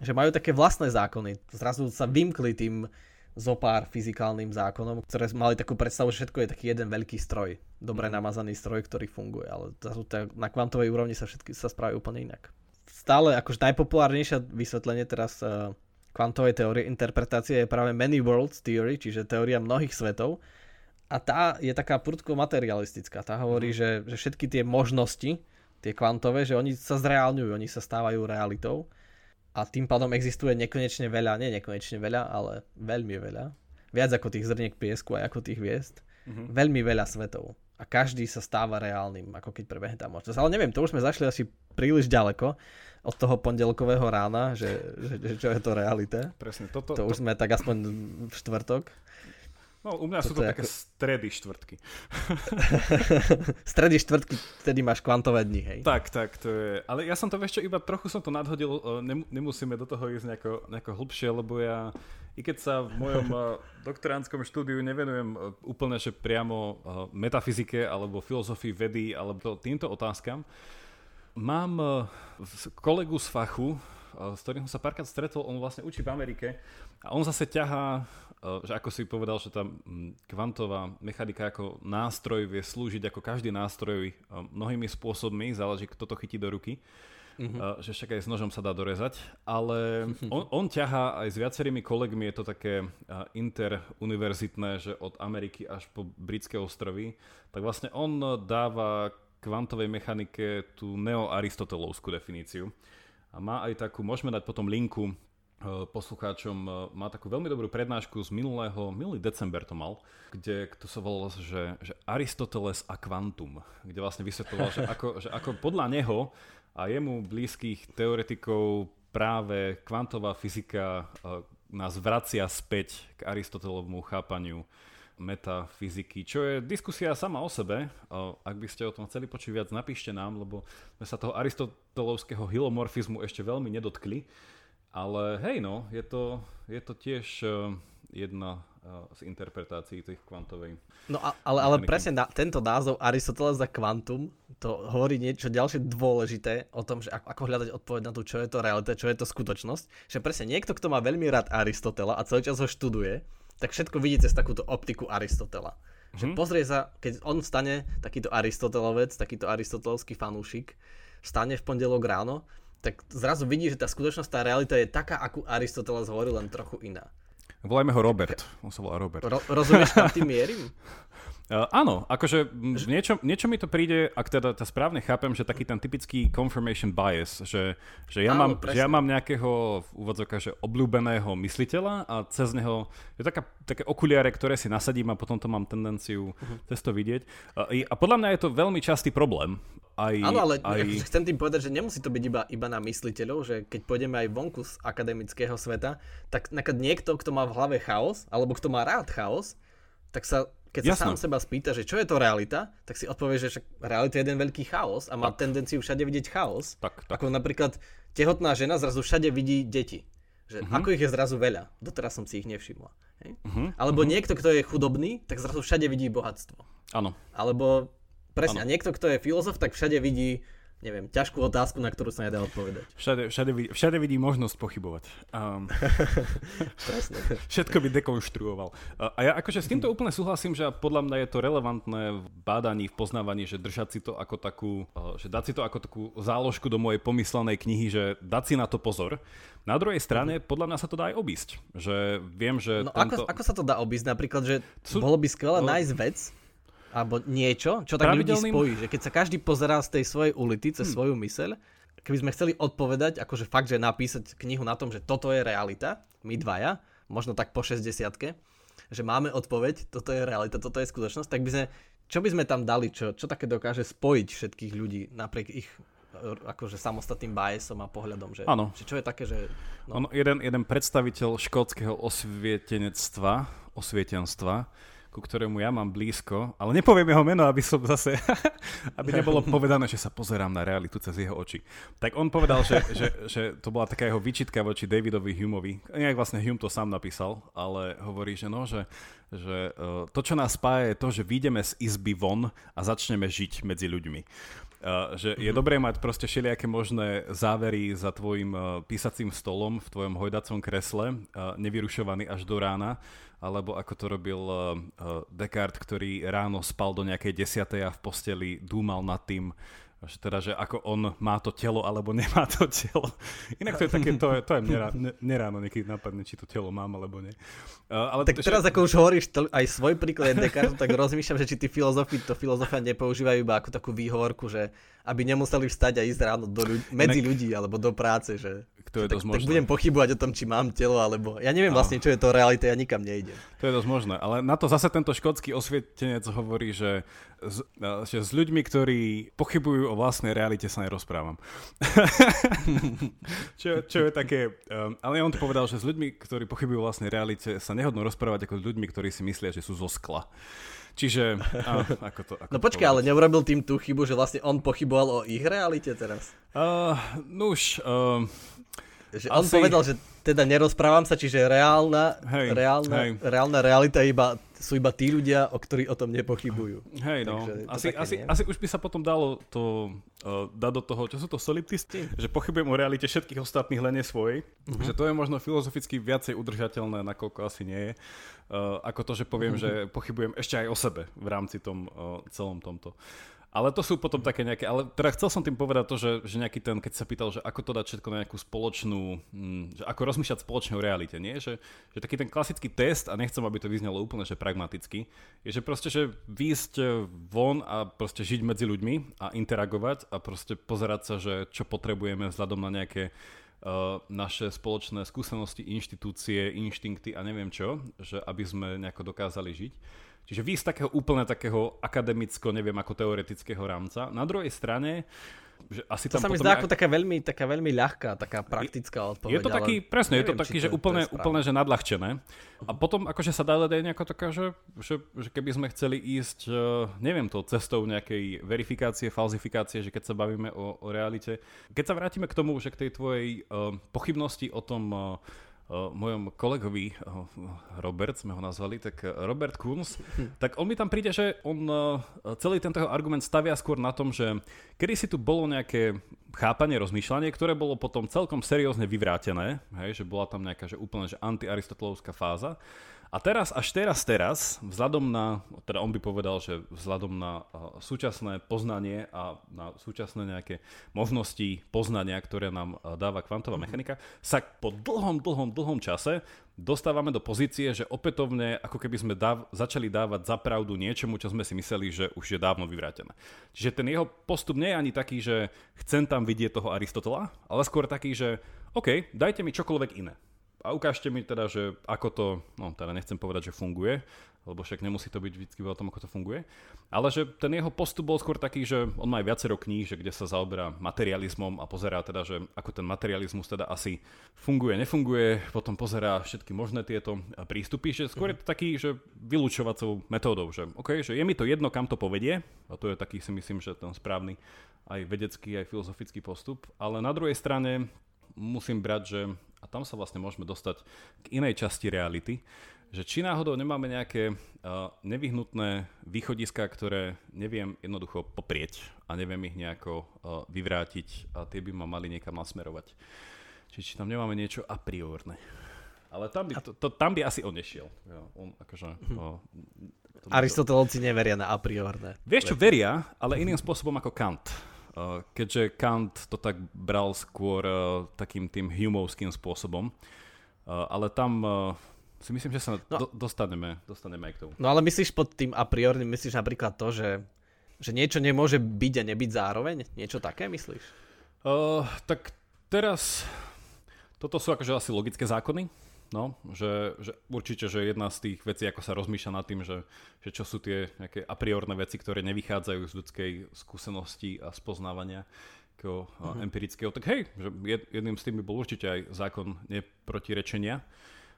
že majú také vlastné zákony. Zrazu sa vymkli tým, zopár fyzikálnym zákonom, ktoré mali takú predstavu, že všetko je taký jeden veľký stroj, dobre mhm. namazaný stroj, ktorý funguje, ale na kvantovej úrovni sa všetky sa správajú úplne inak. Stále akože najpopulárnejšie vysvetlenie teraz uh, kvantovej teórie interpretácie je práve Many Worlds Theory, čiže teória mnohých svetov. A tá je taká prudko materialistická. Tá hovorí, mm. že, že všetky tie možnosti, tie kvantové, že oni sa zreálňujú, oni sa stávajú realitou a tým pádom existuje nekonečne veľa, nie nekonečne veľa, ale veľmi veľa, viac ako tých zrniek piesku aj ako tých hviezd, mm-hmm. veľmi veľa svetov a každý sa stáva reálnym, ako keď prebehne tá možnosť. Ale neviem, to už sme zašli asi príliš ďaleko od toho pondelkového rána, že, že, že čo je to realita. Presne, toto... To už to... sme tak aspoň v štvrtok. No, u mňa Toto sú to také ako... stredy štvrtky. stredy štvrtky, vtedy máš kvantové dni, hej? Tak, tak, to je. Ale ja som to ešte iba trochu som to nadhodil, nemusíme do toho ísť nejako, nejako hlbšie, lebo ja, i keď sa v mojom doktoránskom štúdiu nevenujem úplne, že priamo metafyzike alebo filozofii vedy alebo týmto otázkam, mám kolegu z fachu, s ktorým som sa párkrát stretol, on vlastne učí v Amerike a on zase ťahá Eh, že ako si povedal, že tá mm, kvantová mechanika ako nástroj vie slúžiť ako každý nástroj eh, mnohými spôsobmi, záleží kto to chytí do ruky. Uh-huh. že však aj s nožom sa dá dorezať, ale on, on ťahá aj s viacerými kolegmi, je to také interuniverzitné, že od Ameriky až po britské ostrovy, tak vlastne on dáva kvantovej mechanike tú neoaristotelovskú definíciu. A má aj takú, môžeme dať potom linku Eh, poslucháčom eh, má takú veľmi dobrú prednášku z minulého, minulý december to mal, kde to sa volalo, že, že Aristoteles a kvantum, kde vlastne vysvetloval, že ako, že ako podľa neho a jemu blízkych teoretikov práve kvantová fyzika eh, nás vracia späť k Aristotelovmu chápaniu metafyziky, čo je diskusia sama o sebe. Ak by ste o tom chceli počuť viac, napíšte nám, lebo sme sa toho aristotelovského hilomorfizmu ešte veľmi nedotkli. Ale hej no, je to, je to tiež uh, jedna z interpretácií tých kvantovej. No a, ale, ale presne na, tento názov Aristoteles za kvantum to hovorí niečo ďalšie dôležité o tom, že ako, ako hľadať odpoveď na to, čo je to realita, čo je to skutočnosť. Že presne niekto, kto má veľmi rád Aristotela a celý čas ho študuje, tak všetko vidí cez takúto optiku Aristotela. Že mhm. pozrie sa, keď on stane, takýto Aristotelovec, takýto aristotelovský fanúšik, stane v pondelok ráno tak zrazu vidí, že tá skutočnosť, tá realita je taká, akú Aristoteles hovoril, len trochu iná. Volajme ho Robert. On sa volá Robert. Ro- rozumieš, kam tým mierim? Uh, áno, akože niečo, niečo mi to príde, ak teda to správne chápem, že taký ten typický confirmation bias, že, že, ja, áno, mám, že ja mám nejakého v úvodzokách, že obľúbeného mysliteľa a cez neho je taká, také okuliare, ktoré si nasadím a potom to mám tendenciu uh-huh. cez to vidieť. Uh, a podľa mňa je to veľmi častý problém. Aj, áno, ale aj... chcem tým povedať, že nemusí to byť iba, iba na mysliteľov, že keď pôjdeme aj vonku z akademického sveta, tak niekto, kto má v hlave chaos, alebo kto má rád chaos, tak sa keď Jasne. sa sám seba spýta, že čo je to realita, tak si odpovie, že realita je jeden veľký chaos a má tak. tendenciu všade vidieť chaos. Tak, tak. Ako napríklad tehotná žena zrazu všade vidí deti. Že uh-huh. ako ich je zrazu veľa. Doteraz som si ich nevšimla. Hej? Uh-huh. Alebo uh-huh. niekto, kto je chudobný, tak zrazu všade vidí bohatstvo. Áno. Alebo presne, ano. a niekto, kto je filozof, tak všade vidí neviem, ťažkú otázku, na ktorú sa nedá odpovedať. Všade, všade, vidí, všade vidí možnosť pochybovať. Um, všetko by dekonštruoval. A ja akože s týmto úplne súhlasím, že podľa mňa je to relevantné v bádaní, v poznávaní, že držať si to ako takú, že dať si to ako takú záložku do mojej pomyslenej knihy, že dať si na to pozor. Na druhej strane, podľa mňa sa to dá aj obísť. Že viem, že no tento... ako, ako sa to dá obísť? Napríklad, že Sú... bolo by skvelé no... nájsť vec, alebo niečo, čo tak Pravidelným... ľudí spojí, že keď sa každý pozerá z tej svojej ulity, cez hmm. svoju myseľ, keby sme chceli odpovedať, akože fakt, že napísať knihu na tom, že toto je realita, my dvaja, možno tak po 60 že máme odpoveď, toto je realita, toto je skutočnosť, tak by sme, čo by sme tam dali, čo, čo také dokáže spojiť všetkých ľudí napriek ich akože samostatným biasom a pohľadom, že, ano. že čo je také, že... No. On, jeden, jeden predstaviteľ škótskeho osvietenectva, osvietenstva, ku ktorému ja mám blízko, ale nepoviem jeho meno, aby som zase, aby nebolo povedané, že sa pozerám na realitu cez jeho oči. Tak on povedal, že, že, že to bola taká jeho výčitka voči Davidovi Humeovi. Nejak vlastne Hume to sám napísal, ale hovorí, že no, že, že e, to, čo nás spája, je to, že vyjdeme z izby von a začneme žiť medzi ľuďmi. Uh, že je dobré mať proste všelijaké možné závery za tvojim uh, písacím stolom v tvojom hojdacom kresle, uh, nevyrušovaný až do rána, alebo ako to robil Descartes, ktorý ráno spal do nejakej desiatej a v posteli dúmal nad tým, že teda, že ako on má to telo alebo nemá to telo. Inak to je také, to je, to je nerá, neráno niekedy napadne, či to telo mám alebo nie. Uh, ale tak to, teraz, že... ako už hovoríš to, aj svoj príklad Descartes, tak rozmýšľam, že či tí filozofi to filozofia nepoužívajú iba ako takú výhovorku, že aby nemuseli vstať a ísť ráno do ľudí, medzi Inak... ľudí alebo do práce, že to je tak, dosť možné. Tak budem pochybovať o tom, či mám telo, alebo... Ja neviem vlastne, čo je to realita, ja nikam nejdem. To je dosť možné, ale na to zase tento škótsky osvietenec hovorí, že, že s ľuďmi, ktorí pochybujú o vlastnej realite, sa nerozprávam. čo, čo je také... Um, ale on to povedal, že s ľuďmi, ktorí pochybujú o vlastnej realite, sa nehodno rozprávať ako s ľuďmi, ktorí si myslia, že sú zo skla. Čiže, á, ako to... Ako no počkaj, ale neurobil tým tú chybu, že vlastne on pochyboval o ich realite teraz? Uh, nuž, uh, že on Asi... povedal, že teda nerozprávam sa, čiže reálna, hej, reálna, hej. reálna realita iba, sú iba tí ľudia, o ktorí o tom nepochybujú. Hej, no. asi, asi, asi už by sa potom dalo to uh, dať do toho, čo sú to soliptisti, že pochybujem o realite všetkých ostatných, len nie svojej. Uh-huh. Že to je možno filozoficky viacej udržateľné, nakoľko asi nie je. Uh, ako to, že poviem, uh-huh. že pochybujem ešte aj o sebe v rámci tom uh, celom tomto. Ale to sú potom také nejaké, ale teda chcel som tým povedať to, že, že nejaký ten, keď sa pýtal, že ako to dať všetko na nejakú spoločnú, hm, že ako rozmýšľať spoločne o realite, nie? Že, že taký ten klasický test, a nechcem, aby to vyznelo úplne, že pragmaticky, je, že proste, že výjsť von a proste žiť medzi ľuďmi a interagovať a proste pozerať sa, že čo potrebujeme vzhľadom na nejaké uh, naše spoločné skúsenosti, inštitúcie, inštinkty a neviem čo, že aby sme nejako dokázali žiť. Čiže vy z takého úplne takého akademicko, neviem ako teoretického rámca. Na druhej strane, že asi to tam sa mi zdá ako taká veľmi, taká veľmi ľahká, taká praktická odpoveď. Je to taký, presne, neviem, je to taký, že to, úplne, to úplne že nadľahčené. A potom akože sa dá aj nejako taká, že, že, že keby sme chceli ísť, uh, neviem to, cestou nejakej verifikácie, falzifikácie, že keď sa bavíme o, o realite. Keď sa vrátime k tomu, že k tej tvojej uh, pochybnosti o tom, uh, mojom kolegovi, Robert sme ho nazvali, tak e, Robert Kunz, tak on mi tam príde, že on e, celý tento argument stavia skôr na tom, že kedy si tu bolo nejaké chápanie, rozmýšľanie, ktoré bolo potom celkom seriózne vyvrátené, hej, že bola tam nejaká že úplne že antiaristotelovská fáza. A teraz, až teraz, teraz, vzhľadom na, teda on by povedal, že vzhľadom na súčasné poznanie a na súčasné nejaké možnosti poznania, ktoré nám dáva kvantová mechanika, sa po dlhom, dlhom, dlhom čase dostávame do pozície, že opätovne ako keby sme dáv- začali dávať zapravdu niečomu, čo sme si mysleli, že už je dávno vyvrátené. Čiže ten jeho postup nie je ani taký, že chcem tam vidieť toho Aristotela, ale skôr taký, že OK, dajte mi čokoľvek iné a ukážte mi teda, že ako to, no teda nechcem povedať, že funguje, lebo však nemusí to byť vždy o tom, ako to funguje, ale že ten jeho postup bol skôr taký, že on má aj viacero kníh, že kde sa zaoberá materializmom a pozerá teda, že ako ten materializmus teda asi funguje, nefunguje, potom pozerá všetky možné tieto prístupy, že skôr je to taký, že vylúčovacou metódou, že OK, že je mi to jedno, kam to povedie, a to je taký si myslím, že ten správny aj vedecký, aj filozofický postup, ale na druhej strane musím brať, že a tam sa vlastne môžeme dostať k inej časti reality, že či náhodou nemáme nejaké uh, nevyhnutné východiska, ktoré neviem jednoducho poprieť a neviem ich nejako uh, vyvrátiť a tie by ma mali niekam nasmerovať. Čiže či tam nemáme niečo a priorné. Ale tam by, to, to, tam by asi on nešiel. Ja, on akože, uh, Aristotelovci neveria na a priorné. Vieš čo, veria, ale iným spôsobom ako Kant keďže Kant to tak bral skôr takým tým humovským spôsobom. Ale tam si myslím, že sa no, do, dostaneme, dostaneme aj k tomu. No ale myslíš pod tým a priori, myslíš napríklad to, že, že niečo nemôže byť a nebyť zároveň? Niečo také myslíš? Uh, tak teraz, toto sú akože asi logické zákony, No, že, že určite, že jedna z tých vecí, ako sa rozmýšľa nad tým, že, že čo sú tie nejaké a priorné veci, ktoré nevychádzajú z ľudskej skúsenosti a spoznávania ako uh-huh. empirického, tak hej, že jedným z tým by bol určite aj zákon neprotirečenia.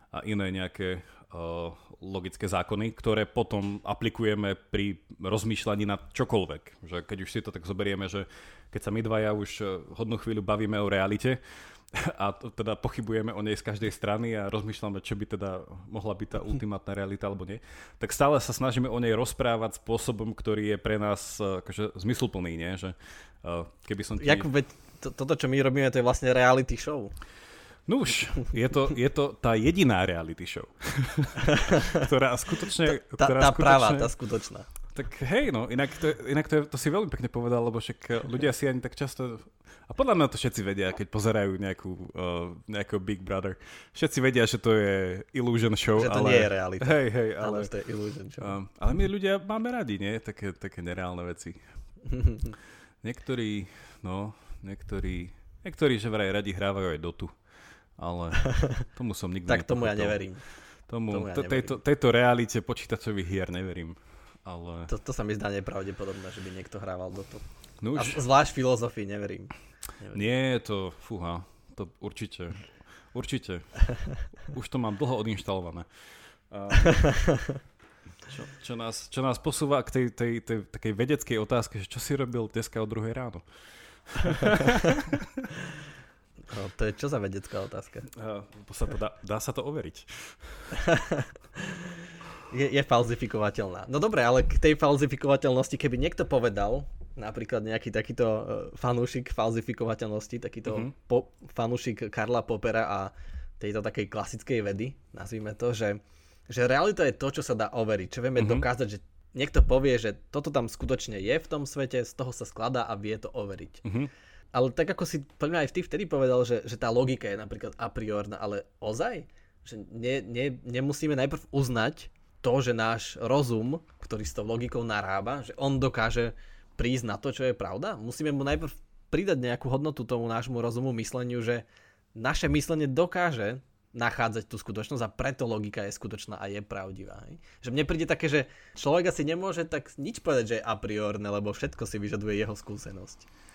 a iné nejaké uh, logické zákony, ktoré potom aplikujeme pri rozmýšľaní nad čokoľvek. Že keď už si to tak zoberieme, že keď sa my dvaja už eh, hodnú chvíľu bavíme o realite, a teda pochybujeme o nej z každej strany a rozmýšľame, čo by teda mohla byť tá ultimátna realita alebo nie, tak stále sa snažíme o nej rozprávať spôsobom, ktorý je pre nás eh, akože zmysluplný, nie? Že, uh, keby som ti... Jakub, to, toto, čo my robíme, to je vlastne reality show. No už, je to, je to tá jediná reality show, ktorá skutočne... Tá, ktorá tá skutočne, práva, tá skutočná. Tak hej, no, inak, to, inak to, je, to si veľmi pekne povedal, lebo však ľudia si ani tak často... A podľa mňa to všetci vedia, keď pozerajú nejakú, uh, nejakého Big Brother. Všetci vedia, že to je illusion show, Že to ale... nie je realita. Hej, hej, ale... Že to je illusion show. Um, ale my ľudia máme radi, nie? Také, také nereálne veci. Niektorí, no, niektorí, niektorí, že vraj radi hrávajú aj Dotu. Ale tomu som nikdy tak tomu ja neverím. Tomu, Tomu ja to, tejto, tejto realite počítačových hier neverím. Ale... To, to sa mi zdá nepravdepodobné, že by niekto hrával do toho. No A už, zvlášť filozofii neverím. Neverím. nie, to, fúha, to určite, určite. Už to mám dlho odinštalované. Čo, čo, nás, čo nás posúva k tej, tej, tej takej vedeckej otázke, že čo si robil dneska o druhej ráno? No, to je čo za vedecká otázka? A, sa to dá, dá sa to overiť. Je, je falzifikovateľná. No dobre, ale k tej falzifikovateľnosti, keby niekto povedal, napríklad nejaký takýto uh, fanúšik falzifikovateľnosti, takýto Mhm. mm-hmm. po, fanúšik Karla Popera a tejto takej klasickej vedy, nazvime to, že, že realita je to, čo sa dá overiť, čo vieme Mhm. mm-hmm. dokázať, že niekto povie, že toto tam skutočne je v tom svete, z toho sa skladá a vie to overiť. Mhm. Ale tak ako si poďme aj ty vtedy povedal, že, že tá logika je napríklad a priorná, ale ozaj? Že nie, nie, nemusíme najprv uznať to, že náš rozum, ktorý s tou logikou narába, že on dokáže prísť na to, čo je pravda? Musíme mu najprv pridať nejakú hodnotu tomu nášmu rozumu, mysleniu, že naše myslenie dokáže nachádzať tú skutočnosť a preto logika je skutočná a je pravdivá. Hej? Že mne príde také, že človek asi nemôže tak nič povedať, že je a priorné, lebo všetko si vyžaduje jeho skúsenosť.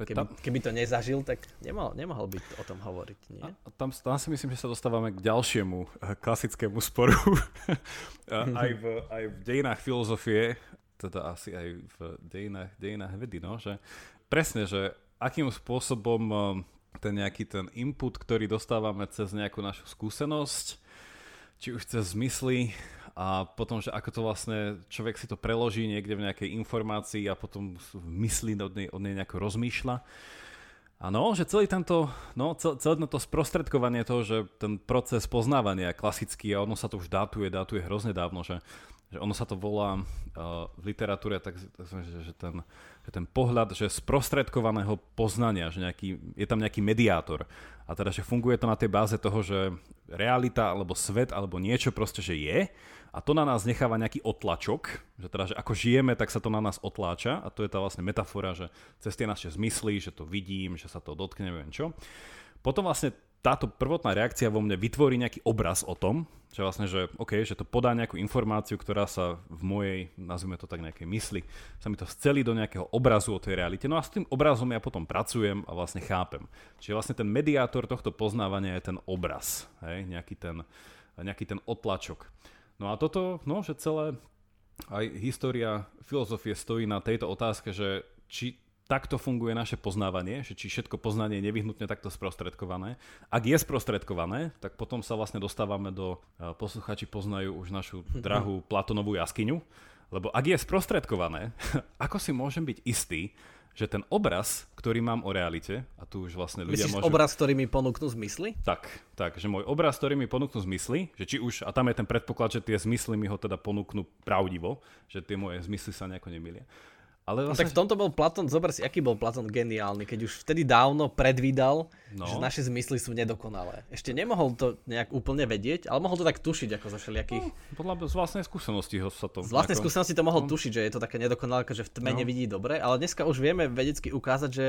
Keby, keby to nezažil, tak nemohol, nemohol by o tom hovoriť, nie? a tam, tam si myslím, že sa dostávame k ďalšiemu eh, klasickému sporu. A aj, v, aj v dejinách filozofie, teda asi aj v dejinách, dejinách vedy, no, že presne, že akým spôsobom eh, ten nejaký ten input, ktorý dostávame cez nejakú našu skúsenosť, či už cez zmysly a potom, že ako to vlastne človek si to preloží niekde v nejakej informácii a potom v mysli od nej, od nej nejako rozmýšľa. Áno, že celý tento, no, cel, celé to sprostredkovanie toho, že ten proces poznávania klasický a ono sa to už dátuje, dátuje hrozne dávno, že, že ono sa to volá uh, v literatúre tak, že, že, ten, že ten pohľad, že sprostredkovaného poznania, že nejaký, je tam nejaký mediátor. A teda, že funguje to na tej báze toho, že realita alebo svet alebo niečo proste, že je a to na nás necháva nejaký otlačok, že teda, že ako žijeme, tak sa to na nás otláča a to je tá vlastne metafora, že cez tie naše zmysly, že to vidím, že sa to dotkne, neviem čo. Potom vlastne táto prvotná reakcia vo mne vytvorí nejaký obraz o tom, že vlastne, že OK, že to podá nejakú informáciu, ktorá sa v mojej, nazvime to tak nejakej mysli, sa mi to vcelí do nejakého obrazu o tej realite. No a s tým obrazom ja potom pracujem a vlastne chápem. Čiže vlastne ten mediátor tohto poznávania je ten obraz, hej, nejaký ten, nejaký ten otlačok. No a toto, no, že celé, aj história filozofie stojí na tejto otázke, že či takto funguje naše poznávanie, že či všetko poznanie je nevyhnutne takto sprostredkované. Ak je sprostredkované, tak potom sa vlastne dostávame do, eh, posluchači poznajú už našu drahú Platonovú jaskyňu, lebo ak je sprostredkované, ako si môžem byť istý, že ten obraz, ktorý mám o realite, a tu už vlastne ľudia Myslíš môžu... obraz, ktorý mi ponúknú zmysly? Tak, tak, že môj obraz, ktorý mi ponúknú zmysly, že či už, a tam je ten predpoklad, že tie zmysly mi ho teda ponúknú pravdivo, že tie moje zmysly sa nejako nemilia. Ale No, vlastne, tak v tomto bol Platón, zober si, aký bol Platón geniálny, keď už vtedy dávno predvídal, No. no. že naše zmysly sú nedokonalé. Ešte nemohol to nejak úplne vedieť, ale mohol to tak tušiť ako zo všelijakých... podľa z vlastnej skúsenosti ho sa to... Z vlastnej nejako- skúsenosti to mohol tušiť, že je to také nedokonalé, že v tme No. nevidí dobre, ale dneska už vieme vedecky ukázať, že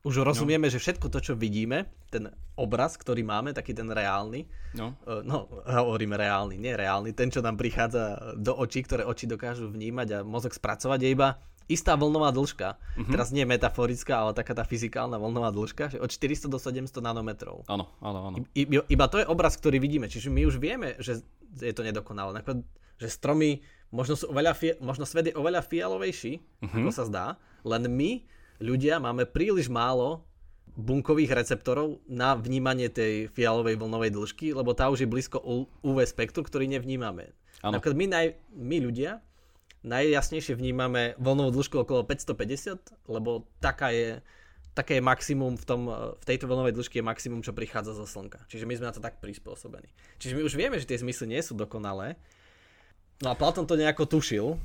už rozumieme, že všetko to, čo vidíme, ten obraz, ktorý máme, taký ten reálny, No, e, no hovoríme reálny, nie reálny, ten, čo nám prichádza do očí, ktoré oči dokážu vnímať a mozog spracovať, je iba istá vlnová dĺžka, mm-hmm. teraz nie metaforická, ale taká tá fyzikálna vlnová dĺžka, že od 400 do 700 nanometrov. Áno, áno, áno. I, iba to je obraz, ktorý vidíme, čiže my už vieme, že je to nedokonalé. Napríklad, že stromy, možno, sú oveľa možno svet je oveľa fialovejší, mm-hmm. ako sa zdá, len my, ľudia, máme príliš málo bunkových receptorov na vnímanie tej fialovej vlnovej dĺžky, lebo tá už je blízko UV spektru, ktorý nevnímame. Ano. Napríklad my, naj, my ľudia najjasnejšie vnímame vlnovú dĺžku okolo 550, lebo taká je, také je maximum v, tom, v tejto vlnovej dĺžke je maximum, čo prichádza zo Slnka. Čiže my sme na to tak prispôsobení. Čiže my už vieme, že tie zmysly nie sú dokonalé. No a Platón to nejako tušil,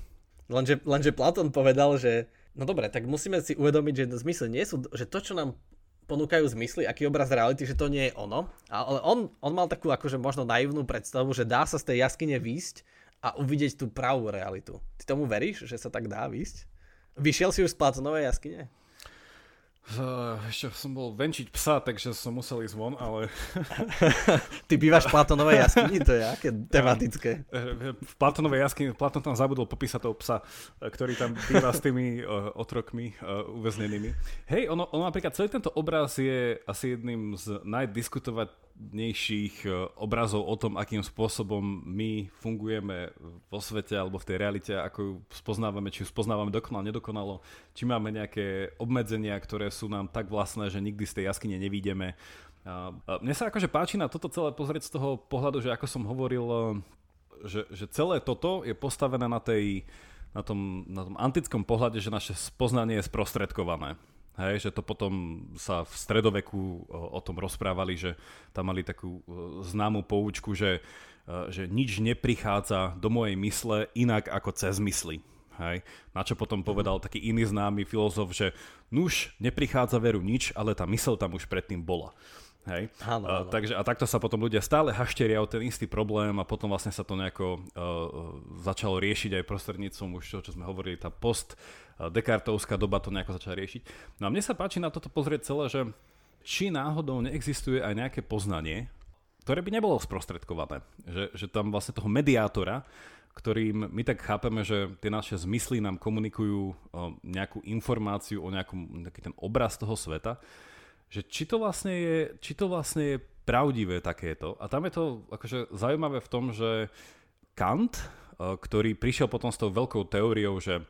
lenže, lenže Platón povedal, že no dobre, tak musíme si uvedomiť, že zmysly nie sú, že to, čo nám ponúkajú zmysly, aký obraz reality, že to nie je ono. Ale on, on mal takú akože možno naivnú predstavu, že dá sa z tej jaskyne výjsť a uvidieť tú pravú realitu. Ty tomu veríš, že sa tak dá výjsť? Vyšiel si už z Platonovej jaskyne? Uh, ešte som bol venčiť psa, takže som musel ísť von, ale... Ty bývaš v Platonovej jaskyni? To je aké tematické. V Platonovej jaskyni, Platón tam zabudol popísať toho psa, ktorý tam býva s tými uh, otrokmi uh, uväznenými. Hej, ono, ono napríklad celý tento obraz je asi jedným z najdiskutovať najvhodnejších e, obrazov o tom, akým spôsobom my fungujeme vo svete alebo v tej realite, ako ju spoznávame, či ju spoznávame dokonalo, nedokonalo, či máme nejaké obmedzenia, ktoré sú nám tak vlastné, že nikdy z tej jaskyne nevídeme. Mne sa akože páči na toto celé pozrieť z toho pohľadu, že ako som hovoril, e, že, že celé toto je postavené na tej na tom, na tom antickom pohľade, že naše spoznanie je sprostredkované. Hej, že to potom sa v stredoveku o, o tom rozprávali, že tam mali takú známú poučku, že, že nič neprichádza do mojej mysle inak ako cez mysli. Hej. Na čo potom povedal taký iný známy filozof, že nuž neprichádza veru nič, ale tá mysel tam už predtým bola. Hej. Áno, áno. Uh, takže, a takto sa potom ľudia stále hašteria o ten istý problém a potom vlastne sa to nejako uh, začalo riešiť aj prostredníctvom už čo, čo sme hovorili, tá post uh, Descartovská doba to nejako začala riešiť. No a mne sa páči na toto pozrieť celé, že či náhodou neexistuje aj nejaké poznanie, ktoré by nebolo sprostredkované. Že, že tam vlastne toho mediátora, ktorým my tak chápeme, že tie naše zmysly nám komunikujú uh, nejakú informáciu o nejakom, nejaký ten obraz toho sveta, že či to vlastne je, či to vlastne je pravdivé takéto. A tam je to akože zaujímavé v tom, že Kant, eh, ktorý prišiel potom s tou veľkou teóriou, že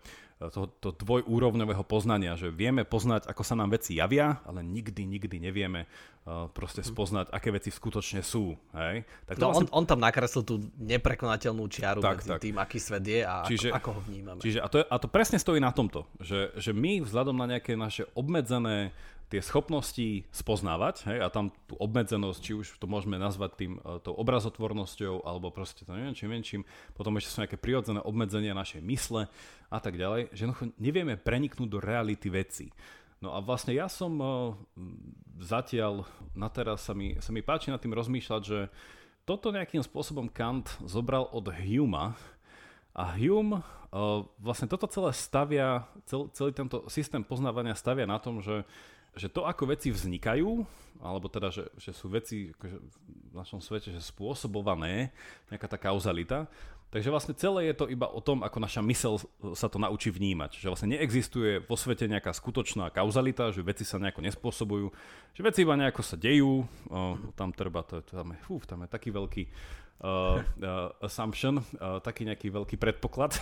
eh, to, to dvojúrovňového poznania, že vieme poznať, ako sa nám veci javia, ale nikdy, nikdy nevieme uh, proste mhm. spoznať, aké veci skutočne sú. Hej? Tak to no vlastne... on, on tam nakreslil tú neprekonateľnú čiaru tak, medzi tak. tým, aký svet je a čiže, ako, ako ho vnímame. Čiže, a, to je, a to presne stojí na tomto, že, že my vzhľadom na nejaké naše obmedzené tie schopnosti spoznávať, hej, a tam tú obmedzenosť, či už to môžeme nazvať tým, uh, tou obrazotvornosťou, alebo proste to neviem čím menším, potom ešte sú nejaké prirodzené obmedzenia našej mysle a tak ďalej, že nevieme preniknúť do reality veci. No a vlastne ja som uh, zatiaľ, na teraz sa mi, sa mi páči nad tým rozmýšľať, že toto nejakým spôsobom Kant zobral od Huma, a Hume uh, vlastne toto celé stavia, cel, celý tento systém poznávania stavia na tom, že že to, ako veci vznikajú, alebo teda, že, že sú veci akože v našom svete že spôsobované, nejaká tá kauzalita, takže vlastne celé je to iba o tom, ako naša mysel sa to naučí vnímať. Že vlastne neexistuje vo svete nejaká skutočná kauzalita, že veci sa nejako nespôsobujú, že veci iba nejako sa dejú, o, tam treba, to, tam, je, fú, tam je taký veľký uh, uh, assumption, uh, taký nejaký veľký predpoklad.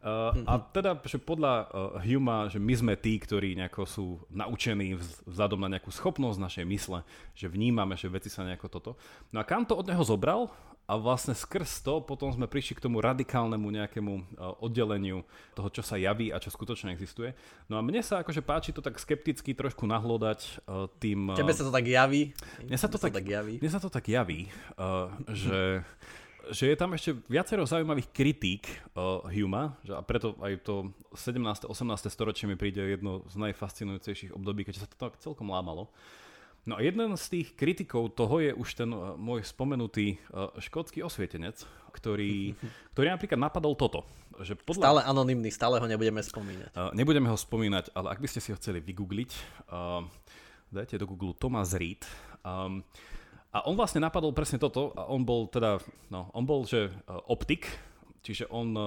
Uh, a teda, že podľa uh, Huma, že my sme tí, ktorí nejako sú naučení vzhľadom na nejakú schopnosť našej mysle, že vnímame, že veci sa nejako toto. No a kam to od neho zobral a vlastne skrz to potom sme prišli k tomu radikálnemu nejakému uh, oddeleniu toho, čo sa javí a čo skutočne existuje. No a mne sa akože páči to tak skepticky trošku nahlodať uh, tým... Uh, Tebe sa to tak javí? Mne sa to, tak, tak javí. Mne sa to tak javí, že že je tam ešte viacero zaujímavých kritík uh, Huma, že a preto aj to 17. 18. storočie mi príde jedno z najfascinujúcejších období, keď sa to tak celkom lámalo. No a jeden z tých kritikov toho je už ten uh, môj spomenutý uh, škótsky osvietenec, ktorý, ktorý napríklad napadol toto. Že podľa... Stále anonymný, stále ho nebudeme spomínať. Uh, nebudeme ho spomínať, ale ak by ste si ho chceli vygoogliť, dajte do Google Thomas Reed. Um, a on vlastne napadol presne toto a on bol teda, no, on bol, že optik, čiže on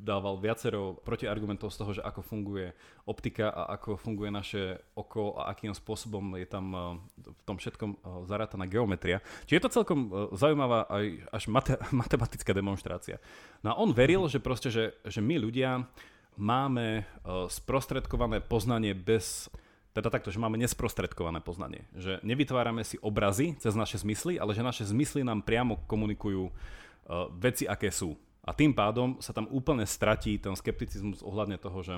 dával viacero protiargumentov z toho, že ako funguje optika a ako funguje naše oko a akým spôsobom je tam uh, v tom všetkom uh, zarátaná geometria. Čiže je to celkom uh, zaujímavá aj až mate- matematická demonstrácia. No a on veril, že proste, že, že my ľudia máme sprostredkované poznanie bez teda takto, že máme nesprostredkované poznanie. Že nevytvárame si obrazy cez naše zmysly, ale že naše zmysly nám priamo komunikujú veci, aké sú. A tým pádom sa tam úplne stratí ten skepticizmus ohľadne toho, že,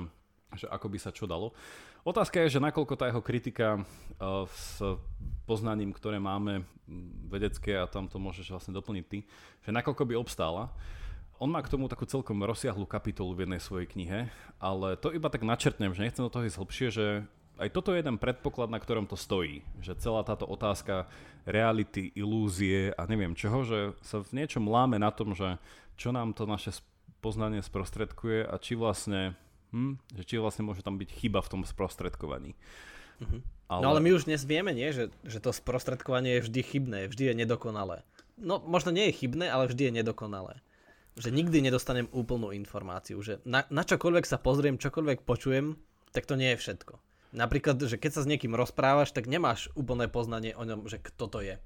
že ako by sa čo dalo. Otázka je, že nakoľko tá jeho kritika uh, s poznaním, ktoré máme vedecké, a tam to môžeš vlastne doplniť ty, že nakoľko by obstála. On má k tomu takú celkom rozsiahlu kapitolu v jednej svojej knihe, ale to iba tak načrtnem, že nechcem do toho ísť hlbšie, že aj toto je jeden predpoklad, na ktorom to stojí. Že celá táto otázka reality, ilúzie a neviem čoho, že sa v niečom láme na tom, že čo nám to naše poznanie sprostredkuje a či vlastne, hm, že či vlastne môže tam byť chyba v tom sprostredkovaní. Mhm. Ale... No ale my už dnes vieme, nie? Že, že to sprostredkovanie je vždy chybné, vždy je nedokonalé. No možno nie je chybné, ale vždy je nedokonalé. Že nikdy nedostanem úplnú informáciu. Že na, na čokoľvek sa pozriem, čokoľvek počujem, tak to nie je všetko. Napríklad, že keď sa s niekým rozprávaš, tak nemáš úplné poznanie o ňom, že kto to je.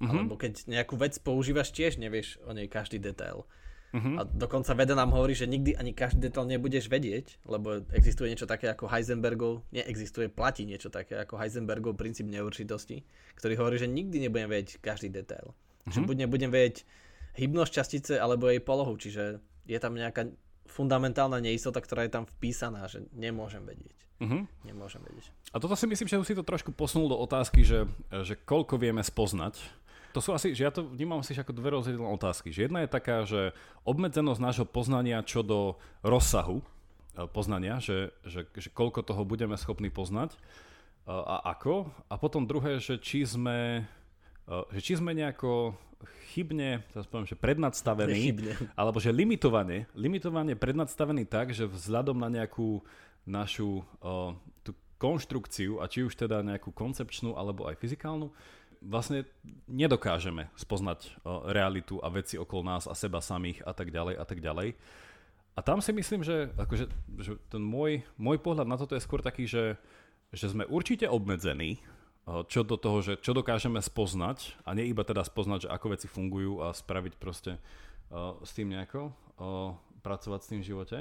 Mm-hmm. Alebo keď nejakú vec používaš, tiež nevieš o nej každý detail. Mm-hmm. A dokonca veda nám hovorí, že nikdy ani každý detail nebudeš vedieť, lebo existuje niečo také ako Heisenbergov, neexistuje, platí niečo také ako Heisenbergov princíp neurčitosti, ktorý hovorí, že nikdy nebudem vedieť každý detail. Mm-hmm. Že buď nebudem vedieť hybnosť častice alebo jej polohu, čiže je tam nejaká fundamentálna neistota, ktorá je tam vpísaná, že nemôžem vedieť. Uh-huh. Nemôžem vedieť. A toto si myslím, že už si to trošku posunul do otázky, že, že koľko vieme spoznať. To sú asi, že ja to vnímam si ako dve rozdielne otázky. Že jedna je taká, že obmedzenosť nášho poznania čo do rozsahu e, poznania, že, že, že koľko toho budeme schopní poznať e, a ako. A potom druhé, že či sme, e, že či sme nejako chybne, teraz poviem, že prednadstavený, chybne. alebo že limitovane, limitovane prednadstavený tak, že vzhľadom na nejakú našu uh, tú konštrukciu, a či už teda nejakú koncepčnú alebo aj fyzikálnu, vlastne nedokážeme spoznať uh, realitu a veci okolo nás a seba samých a tak ďalej a tak ďalej. A tam si myslím, že, akože, že ten môj, môj pohľad na toto je skôr taký, že, že sme určite obmedzení čo do toho, že čo dokážeme spoznať a nie iba teda spoznať, že ako veci fungujú a spraviť proste uh, s tým nejako, uh, pracovať s tým v živote.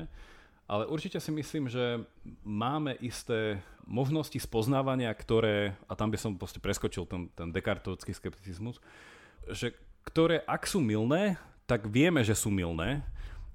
Ale určite si myslím, že máme isté možnosti spoznávania, ktoré, a tam by som proste preskočil ten, ten dekartovský skepticizmus, že ktoré ak sú milné, tak vieme, že sú milné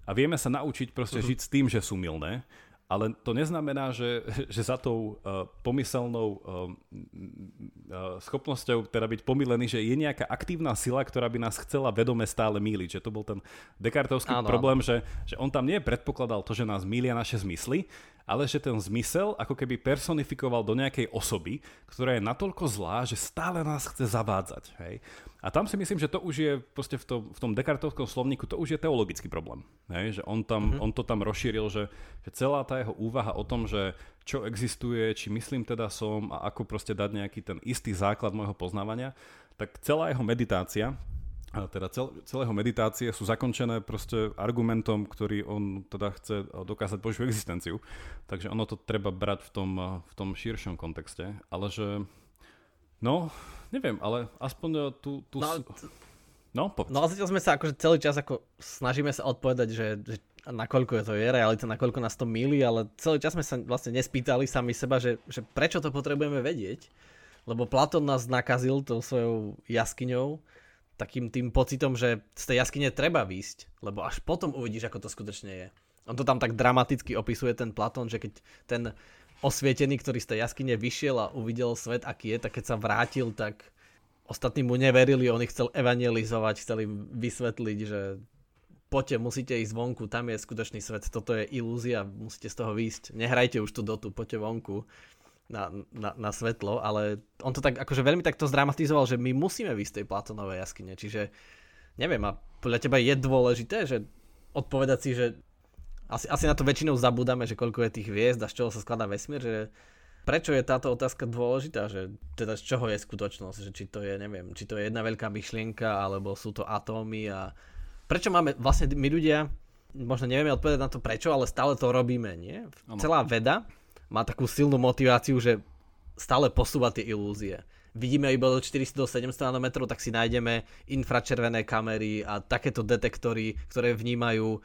a vieme sa naučiť proste uh-huh. žiť s tým, že sú milné ale to neznamená, že, že za tou uh, pomyselnou uh, uh, schopnosťou teda byť pomilený, že je nejaká aktívna sila, ktorá by nás chcela vedome stále míliť. Že to bol ten Descartovský áno, problém, áno. Že, že on tam nie predpokladal to, že nás mília naše zmysly, ale že ten zmysel ako keby personifikoval do nejakej osoby, ktorá je natoľko zlá, že stále nás chce zavádzať. Hej? A tam si myslím, že to už je proste v tom, v tom Descartovskom slovníku, to už je teologický problém. Hej? Že on, tam, mm-hmm. on to tam rozšíril, že, že celá tá jeho úvaha o tom, že čo existuje, či myslím teda som a ako proste dať nejaký ten istý základ môjho poznávania, tak celá jeho meditácia, teda cel, celého meditácie sú zakončené proste argumentom, ktorý on teda chce dokázať Božiu existenciu. Takže ono to treba brať v tom, v tom širšom kontexte. Ale že, no, neviem, ale aspoň tu... tu no, no, no ale zatiaľ sme sa akože celý čas ako snažíme sa odpovedať, že, že nakoľko to je realita, nakoľko nás to milí, ale celý čas sme sa vlastne nespýtali sami seba, že, že prečo to potrebujeme vedieť. Lebo Platón nás nakazil tou svojou jaskyňou, takým tým pocitom, že z tej jaskyne treba výjsť, lebo až potom uvidíš, ako to skutočne je. On to tam tak dramaticky opisuje ten Platón, že keď ten osvietený, ktorý z tej jaskyne vyšiel a uvidel svet, aký je, tak keď sa vrátil, tak ostatní mu neverili, on ich chcel evangelizovať, chceli vysvetliť, že poďte, musíte ísť vonku, tam je skutočný svet, toto je ilúzia, musíte z toho výjsť, nehrajte už tu dotu, poďte vonku na, na, na svetlo, ale on to tak akože veľmi takto zdramatizoval, že my musíme výjsť z tej Platonovej jaskyne, čiže neviem, a podľa teba je dôležité, že odpovedať si, že asi, asi na to väčšinou zabúdame, že koľko je tých hviezd a z čoho sa skladá vesmír, že prečo je táto otázka dôležitá, že teda z čoho je skutočnosť, že či to je, neviem, či to je jedna veľká myšlienka, alebo sú to atómy a prečo máme vlastne my ľudia možno nevieme odpovedať na to prečo, ale stále to robíme, nie? Celá veda má takú silnú motiváciu, že stále posúva tie ilúzie. Vidíme iba do 400-700 nanometrov, tak si nájdeme infračervené kamery a takéto detektory, ktoré vnímajú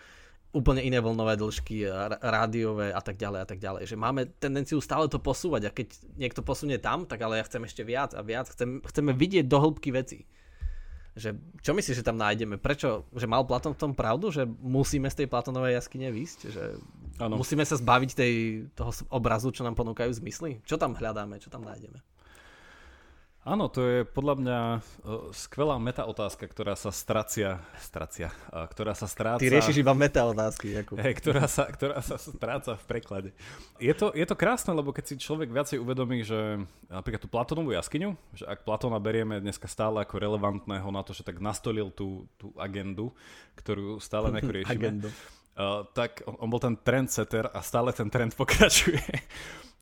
úplne iné vlnové dĺžky, rádiové a tak ďalej a tak ďalej. Že máme tendenciu stále to posúvať a keď niekto posunie tam, tak ale ja chcem ešte viac a viac. Chcem, chceme vidieť do hĺbky veci. Že, čo myslíš, že tam nájdeme? Prečo? Že mal Platón v tom pravdu? Že musíme z tej Platónovej jaskyne výsť? Že ano. musíme sa zbaviť tej, toho obrazu, čo nám ponúkajú zmysly? Čo tam hľadáme? Čo tam nájdeme? Áno, to je podľa mňa uh, skvelá meta otázka, ktorá sa stracia, stracia, uh, ktorá sa stráca... Ty riešiš iba meta otázky, Jakub. Hey, ktorá, sa, ktorá sa stráca v preklade. Je to, je to krásne, lebo keď si človek viacej uvedomí, že napríklad tú Platónovú jaskyňu, že ak Platóna berieme dneska stále ako relevantného na to, že tak nastolil tú, tú agendu, ktorú stále nejako riešime, agendu. Uh, tak on, on bol ten trendsetter a stále ten trend pokračuje.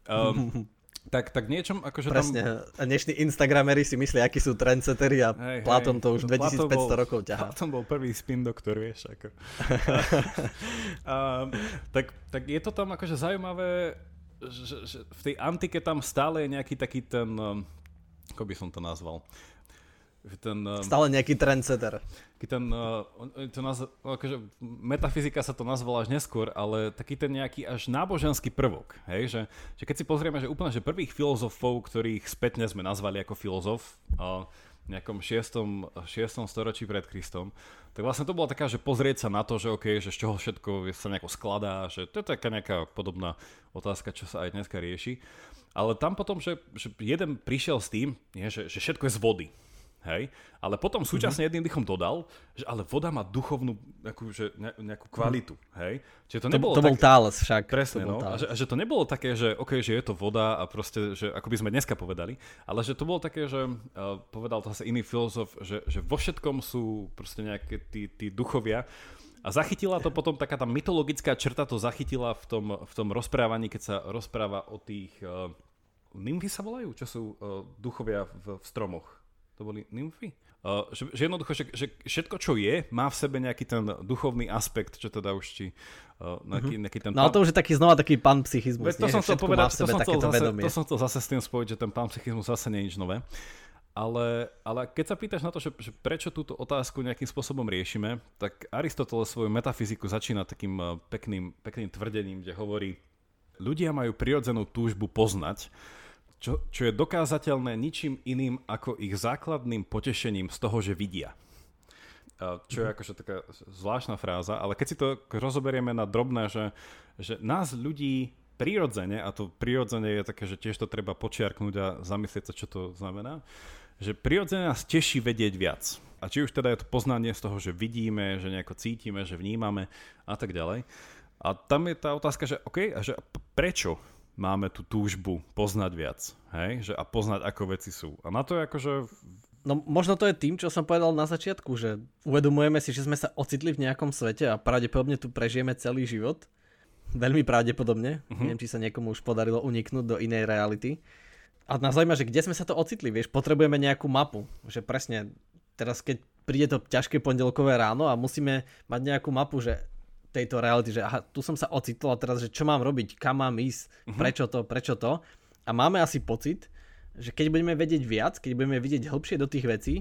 um, tak, tak niečom akože Presne. tam... Dnešní Instagramery si myslia, akí sú trendsettery a hej, Platon to už 2500 bol, rokov ťahá. Platon bol prvý spin doktor, vieš. Ako. a, tak, tak je to tam akože zaujímavé, že, že v tej antike tam stále je nejaký taký ten, um, ako by som to nazval, ten, Stále nejaký trendsetter. Ten, uh, to naz- akože metafyzika sa to nazvala až neskôr, ale taký ten nejaký až náboženský prvok. Hej? Že, že keď si pozrieme, že úplne že prvých filozofov, ktorých spätne sme nazvali ako filozof, uh, nejakom 6. 6. storočí pred Kristom, tak vlastne to bola taká, že pozrieť sa na to, že OK, že z čoho všetko sa nejako skladá, že to je taká nejaká podobná otázka, čo sa aj dneska rieši. Ale tam potom, že, že jeden prišiel s tým, nie, že, že všetko je z vody hej? Ale potom súčasne jedným dýchom dodal, že ale voda má duchovnú nejakú, že, nejakú kvalitu, hej? Čiže to, nebolo to, to bol Thales však. Presne, no. A že, a že, to nebolo také, že OK, že je to voda a proste, že ako by sme dneska povedali, ale že to bolo také, že uh, povedal to zase iný filozof, že, že vo všetkom sú proste nejaké tí, tí duchovia, a zachytila to potom, taká tá mytologická črta to zachytila v tom, v tom rozprávaní, keď sa rozpráva o tých... Uh, nymfy sa volajú? Čo sú uh, duchovia v, v stromoch? To boli nymfy? Uh, že, že jednoducho, že, že všetko, čo je, má v sebe nejaký ten duchovný aspekt, čo teda už ti... Uh, nejaký, mhm. nejaký ten no ale to už je taký znova taký panpsychizmus. To, som chcel povedať, to som, chcel zase, to som chcel zase s tým spojiť, že ten panpsychizmus zase nie je nič nové. Ale, ale keď sa pýtaš na to, že, že prečo túto otázku nejakým spôsobom riešime, tak Aristoteles svoju metafyziku začína takým pekným, pekným tvrdením, kde hovorí, ľudia majú prirodzenú túžbu poznať, čo, čo je dokázateľné ničím iným ako ich základným potešením z toho, že vidia. Čo je mhm. akože taká zvláštna fráza, ale keď si to rozoberieme na drobné, že, že nás ľudí prirodzene, a to prirodzene je také, že tiež to treba počiarknúť a zamyslieť sa, čo to znamená, že prirodzene nás teší vedieť viac. A či už teda je to poznanie z toho, že vidíme, že nejako cítime, že vnímame a tak ďalej. A tam je tá otázka, že OK, a že prečo máme tú túžbu poznať viac, hej? Že, a poznať, ako veci sú. A na to je akože... No možno to je tým, čo som povedal na začiatku, že uvedomujeme si, že sme sa ocitli v nejakom svete a pravdepodobne tu prežijeme celý život. Veľmi pravdepodobne. Uh-huh. Neviem, či sa niekomu už podarilo uniknúť do inej reality. A nás zaujíma, že kde sme sa to ocitli, vieš, potrebujeme nejakú mapu. Že presne teraz, keď príde to ťažké pondelkové ráno a musíme mať nejakú mapu, že tejto reality, že aha, tu som sa ocitol a teraz, že čo mám robiť, kam mám ísť, uh-huh. prečo to, prečo to. A máme asi pocit, že keď budeme vedieť viac, keď budeme vidieť hĺbšie do tých vecí,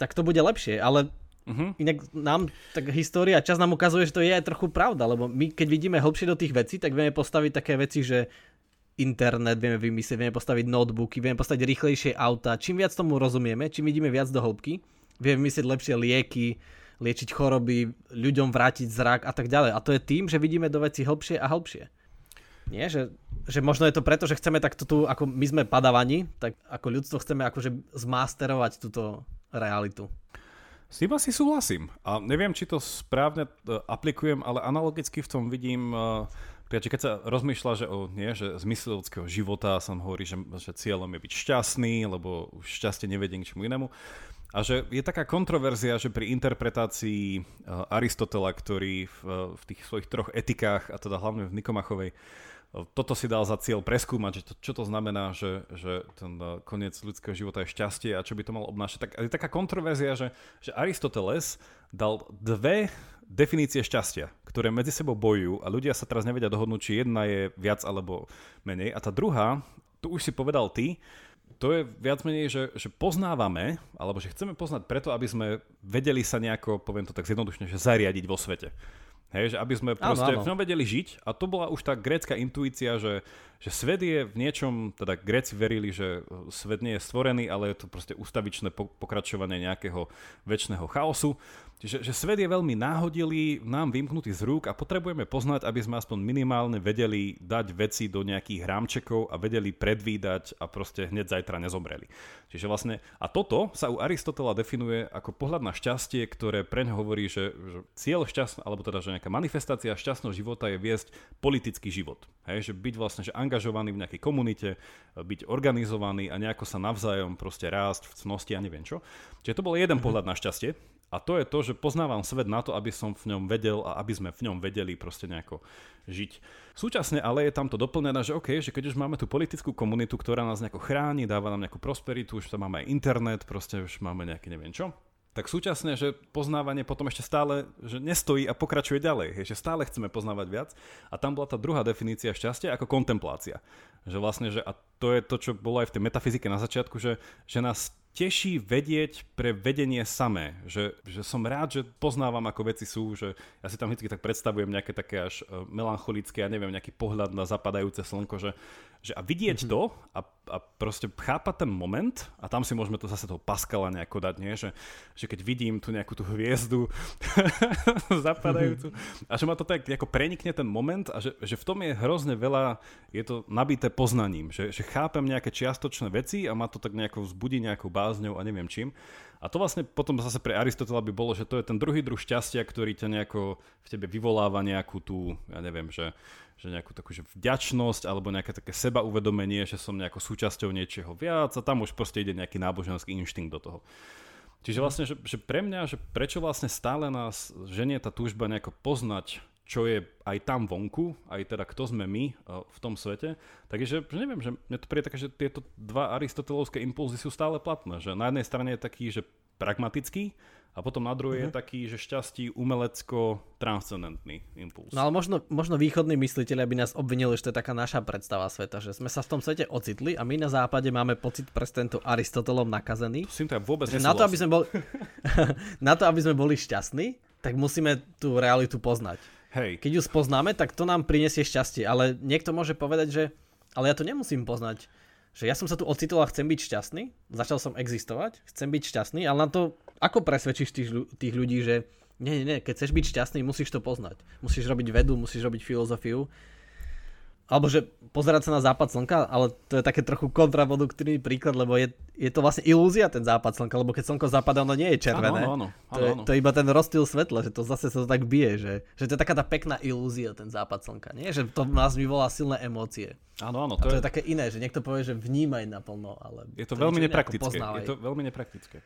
tak to bude lepšie, ale uh-huh. inak nám, tak história, čas nám ukazuje, že to je aj trochu pravda, lebo my keď vidíme hĺbšie do tých vecí, tak vieme postaviť také veci, že internet vieme vymyslieť, vieme postaviť notebooky, vieme postaviť rýchlejšie auta. Čím viac tomu rozumieme, čím vidíme viac do hĺbky, vieme vymyslieť lepšie lieky, liečiť choroby, ľuďom vrátiť zrak a tak ďalej. A to je tým, že vidíme do veci hlbšie a hlbšie. Nie, že, že možno je to preto, že chceme takto tu, ako my sme padavani, tak ako ľudstvo chceme akože zmasterovať túto realitu. S tým asi súhlasím. A neviem, či to správne e, aplikujem, ale analogicky v tom vidím, e, keď sa rozmýšľa, že, o, nie, že zmysel ľudského života, som hovorí, že, že cieľom je byť šťastný, lebo šťastie nevedie k čomu inému. A že je taká kontroverzia, že pri interpretácii uh, Aristotela, ktorý v, uh, v tých svojich troch etikách, a teda hlavne v Nikomachovej, toto si dal za cieľ preskúmať, že to, čo to znamená, že, že ten koniec ľudského života je šťastie a čo by to malo obnášať. Tak je taká kontroverzia, že, že Aristoteles dal dve definície šťastia, ktoré medzi sebou bojujú a ľudia sa teraz nevedia dohodnúť, či jedna je viac alebo menej. A tá druhá, tu už si povedal ty, to je viac menej, že, že poznávame, alebo že chceme poznať preto, aby sme vedeli sa nejako, poviem to tak zjednodušne, že zariadiť vo svete. Hej, že aby sme proste áno, áno. v ňom vedeli žiť a to bola už tá grécka intuícia, že, že svet je v niečom, teda Gréci verili, že svet nie je stvorený, ale je to proste ustavičné pokračovanie nejakého väčšného chaosu Čiže že svet je veľmi náhodilý, nám vymknutý z rúk a potrebujeme poznať, aby sme aspoň minimálne vedeli dať veci do nejakých hrámčekov a vedeli predvídať a proste hneď zajtra nezomreli. Čiže vlastne, a toto sa u Aristotela definuje ako pohľad na šťastie, ktoré preň hovorí, že, že cieľ šťastného, alebo teda, že nejaká manifestácia šťastného života je viesť politický život. Hej, že byť vlastne že angažovaný v nejakej komunite, byť organizovaný a nejako sa navzájom proste rásť v cnosti a neviem čo. Čiže to bol jeden mm-hmm. pohľad na šťastie. A to je to, že poznávam svet na to, aby som v ňom vedel a aby sme v ňom vedeli proste nejako žiť. Súčasne ale je tam to doplnené, že OK, že keď už máme tú politickú komunitu, ktorá nás nejako chráni, dáva nám nejakú prosperitu, už tam máme aj internet, proste už máme nejaký neviem čo, tak súčasne, že poznávanie potom ešte stále že nestojí a pokračuje ďalej, že stále chceme poznávať viac. A tam bola tá druhá definícia šťastia ako kontemplácia. Že vlastne, že, a to je to, čo bolo aj v tej metafyzike na začiatku, že, že nás teší vedieť pre vedenie samé. Že, že som rád, že poznávam, ako veci sú, že ja si tam vždy tak predstavujem nejaké také až e, melancholické, ja neviem, nejaký pohľad na zapadajúce slnko, že, že a vidieť mm-hmm. to a, a proste chápať ten moment a tam si môžeme to zase toho Pascala nejako dať, nie? Že, že keď vidím tu nejakú tú hviezdu zapadajúcu a že ma to tak ako prenikne ten moment a že, že v tom je hrozne veľa, je to nabité poznaním, že, že chápem nejaké čiastočné veci a ma to tak nejako vzbudí nejakú bázňou a neviem čím. A to vlastne potom zase pre Aristotela by bolo, že to je ten druhý druh šťastia, ktorý ťa nejako v tebe vyvoláva nejakú tú, ja neviem, že, že nejakú takú že vďačnosť alebo nejaké také seba uvedomenie, že som nejako súčasťou niečoho viac a tam už proste ide nejaký náboženský inštinkt do toho. Čiže vlastne, že, že pre mňa, že prečo vlastne stále nás ženie tá túžba nejako poznať čo je aj tam vonku, aj teda kto sme my uh, v tom svete. Takže že neviem, že mne to príde také, že tieto dva aristotelovské impulzy sú stále platné. Že na jednej strane je taký, že pragmatický a potom na druhej uh-huh. je mhm. taký, že šťastí umelecko-transcendentný impuls. No ale možno, možno východní mysliteľi by nás obvinili, že to je taká naša predstava sveta, že sme sa v tom svete ocitli a my na západe máme pocit pres tento Aristotelom nakazený. To si to ja vôbec na to, aby sme boli, na to, aby sme boli šťastní, tak musíme tú realitu poznať. Hej. Keď ju spoznáme, tak to nám prinesie šťastie. Ale niekto môže povedať, že ale ja to nemusím poznať. Že ja som sa tu ocitol a chcem byť šťastný, začal som existovať, chcem byť šťastný, ale na to, ako presvedčíš tých, tých ľudí, že nie, nie, nie, keď chceš byť šťastný, musíš to poznať. Musíš robiť vedu, musíš robiť filozofiu alebo že pozerať sa na západ slnka, ale to je také trochu kontraproduktívny príklad, lebo je, je to vlastne ilúzia ten západ slnka, lebo keď slnko zapadá, ono nie je červené. Áno, áno, áno, to, je, to je iba ten rozptyl svetla, že to zase sa to tak bije, že, že to je taká tá pekná ilúzia, ten západ slnka, nie? Že to nás vyvolá silné emócie. Áno, áno. To, to je... je také iné, že niekto povie, že vnímaj naplno, ale... Je to, to veľmi nepraktické. Je to veľmi nepraktické.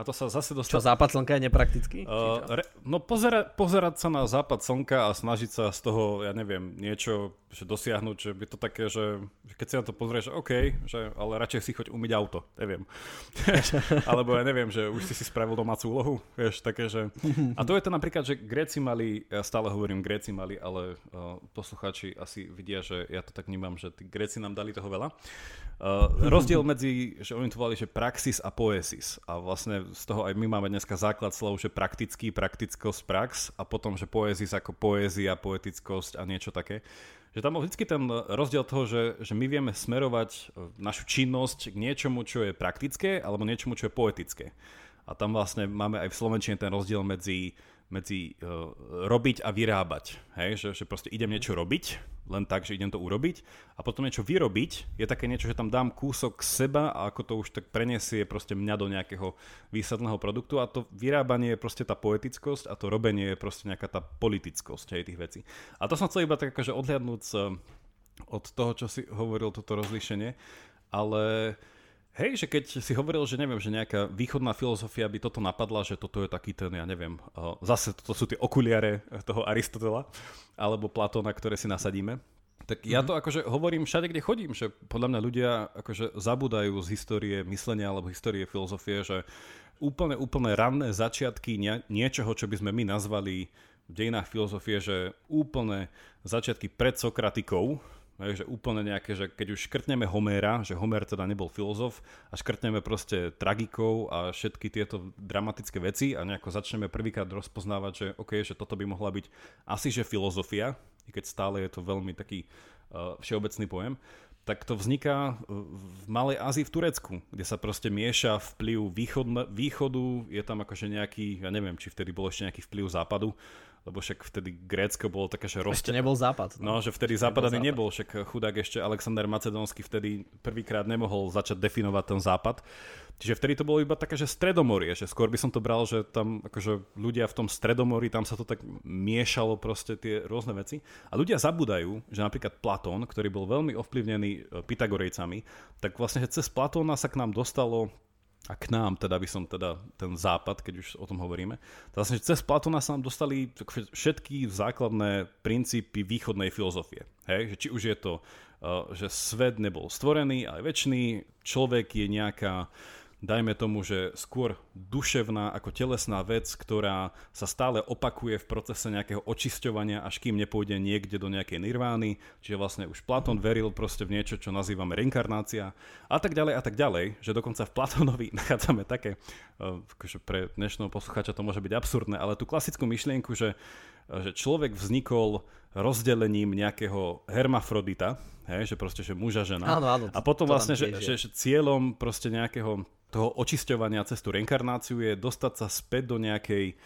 A to sa zase dostane... Čo, západ slnka je nepraktický? Uh, re, no pozera, pozerať sa na západ slnka a snažiť sa z toho, ja neviem, niečo že dosiahnuť, že by to také, že, že keď si na to pozrieš, že OK, že, ale radšej si choď umyť auto, neviem. Alebo ja neviem, že už si si spravil domácu úlohu, vieš, také, že... A to je to napríklad, že Gréci mali, ja stále hovorím Gréci mali, ale uh, poslucháči asi vidia, že ja to tak vnímam, že tí Gréci nám dali toho veľa. Uh, rozdiel medzi, že oni to volali, že praxis a poesis. A vlastne z toho aj my máme dneska základ slov, že praktický, praktickosť, prax a potom, že poezis ako poézia, poetickosť a niečo také že tam bol vždy ten rozdiel toho, že, že my vieme smerovať e, našu činnosť k niečomu, čo je praktické, alebo niečomu, čo je poetické. A tam vlastne máme aj v Slovenčine ten rozdiel medzi medzi uh, robiť a vyrábať. Hej? Že, že proste idem niečo robiť, len tak, že idem to urobiť a potom niečo vyrobiť je také niečo, že tam dám kúsok seba a ako to už tak preniesie proste mňa do nejakého výsledného produktu a to vyrábanie je proste tá poetickosť a to robenie je proste nejaká tá politickosť hej, tých vecí. A to som chcel iba tak akože odhľadnúť od toho, čo si hovoril, toto rozlíšenie, ale Hej, že keď si hovoril, že neviem, že nejaká východná filozofia by toto napadla, že toto je taký ten, ja neviem, zase toto sú tie okuliare toho Aristotela alebo Platóna, ktoré si nasadíme, Tak ja to akože hovorím všade, kde chodím, že podľa mňa ľudia akože zabúdajú z histórie myslenia alebo histórie filozofie, že úplne, úplne ranné začiatky nie, niečoho, čo by sme my nazvali v dejinách filozofie, že úplne začiatky pred Sokratikou, že úplne nejaké, že keď už škrtneme Homéra, že Homér teda nebol filozof a škrtneme proste tragikov a všetky tieto dramatické veci a nejako začneme prvýkrát rozpoznávať, že OK, že toto by mohla byť asi že filozofia, i keď stále je to veľmi taký uh, všeobecný pojem, tak to vzniká v Malej Ázii v Turecku, kde sa proste mieša vplyv východne, východu, je tam akože nejaký, ja neviem, či vtedy bol ešte nejaký vplyv západu, lebo však vtedy Grécko bolo také, že roz... Ešte nebol západ. No, no že vtedy západ ani nebol, však chudák ešte Alexander Macedónsky vtedy prvýkrát nemohol začať definovať ten západ. Čiže vtedy to bolo iba také, že stredomorie, že skôr by som to bral, že tam akože ľudia v tom stredomorí, tam sa to tak miešalo proste tie rôzne veci. A ľudia zabúdajú, že napríklad Platón, ktorý bol veľmi ovplyvnený e, Pythagorejcami, tak vlastne že cez Platóna sa k nám dostalo a k nám, teda by som teda ten západ, keď už o tom hovoríme, vlastne cez Platona sa nám dostali všetky základné princípy východnej filozofie. Hej? Že či už je to, uh, že svet nebol stvorený, ale väčší, človek je nejaká dajme tomu, že skôr duševná ako telesná vec, ktorá sa stále opakuje v procese nejakého očisťovania, až kým nepôjde niekde do nejakej nirvány. Čiže vlastne už Platón veril proste v niečo, čo nazývame reinkarnácia a tak ďalej a tak ďalej, že dokonca v Platónovi nachádzame také, eh, akože pre dnešného posluchača to môže byť absurdné, ale tú klasickú myšlienku, že, že človek vznikol rozdelením nejakého hermafrodita, hej, že proste, že muža, žena. Áno, áno, a potom vlastne, že, že, že cieľom proste nejakého toho očisťovania cez tú reinkarnáciu je dostať sa späť do nejakej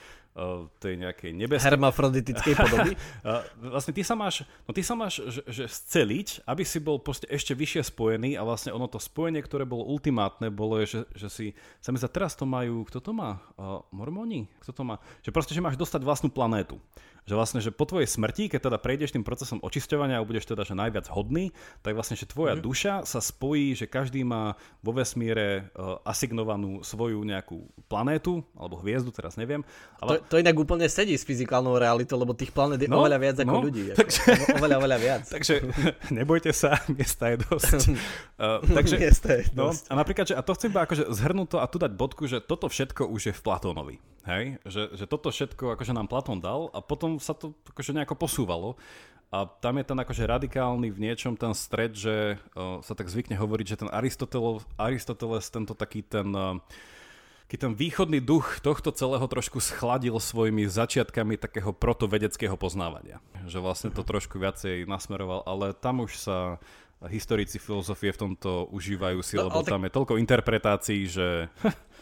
tej nejakej nebeskej... Hermafroditickej podoby. vlastne ty sa máš, no ty sa máš že, že sceliť, aby si bol proste ešte vyššie spojený a vlastne ono to spojenie, ktoré bolo ultimátne, bolo, že, že si, sa mi za teraz to majú, kto to má? Uh, mormoni? Kto to má? Že proste, že máš dostať vlastnú planétu že vlastne, že po tvojej smrti, keď teda prejdeš tým procesom očisťovania a budeš teda že najviac hodný, tak vlastne, že tvoja mm. duša sa spojí, že každý má vo vesmíre uh, asignovanú svoju nejakú planétu, alebo hviezdu, teraz neviem. Ale... To, to inak úplne sedí s fyzikálnou realitou, lebo tých planét je no, oveľa viac ako no, ľudí. Takže... Oveľa, oveľa viac. takže nebojte sa, miesta je dosť. Uh, takže, miesta je no, dosť. A napríklad, že, a to chcem iba akože zhrnúť to a tu dať bodku, že toto všetko už je v Platónovi. Hej? Že, že toto všetko akože nám Platón dal a potom sa to akože nejako posúvalo. A tam je ten akože radikálny v niečom ten stred, že uh, sa tak zvykne hovoriť, že ten Aristoteles, Aristoteles tento taký ten, uh, taký ten východný duch tohto celého trošku schladil svojimi začiatkami takého protovedeckého poznávania. Že vlastne to trošku viacej nasmeroval, ale tam už sa historici filozofie v tomto užívajú si, no, lebo tak... tam je toľko interpretácií, že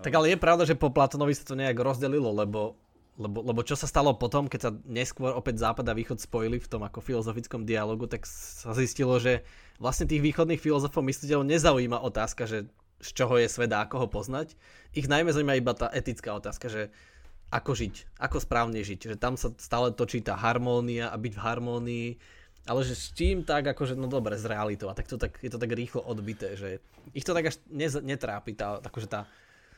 Tak ale je pravda, že po Platonovi sa to nejak rozdelilo, lebo, lebo, lebo čo sa stalo potom, keď sa neskôr opäť Západ a Východ spojili v tom ako filozofickom dialogu, tak sa zistilo, že vlastne tých východných filozofov mysliteľov nezaujíma otázka, že z čoho je svet a ako ho poznať. Ich najmä zaujíma iba tá etická otázka, že ako žiť, ako správne žiť. Že tam sa stále točí tá harmónia a byť v harmónii, ale že s čím tak, akože, no dobre, s realitou. A tak to tak, je to tak rýchlo odbité, že ich to tak až nez, netrápi, tá, akože tá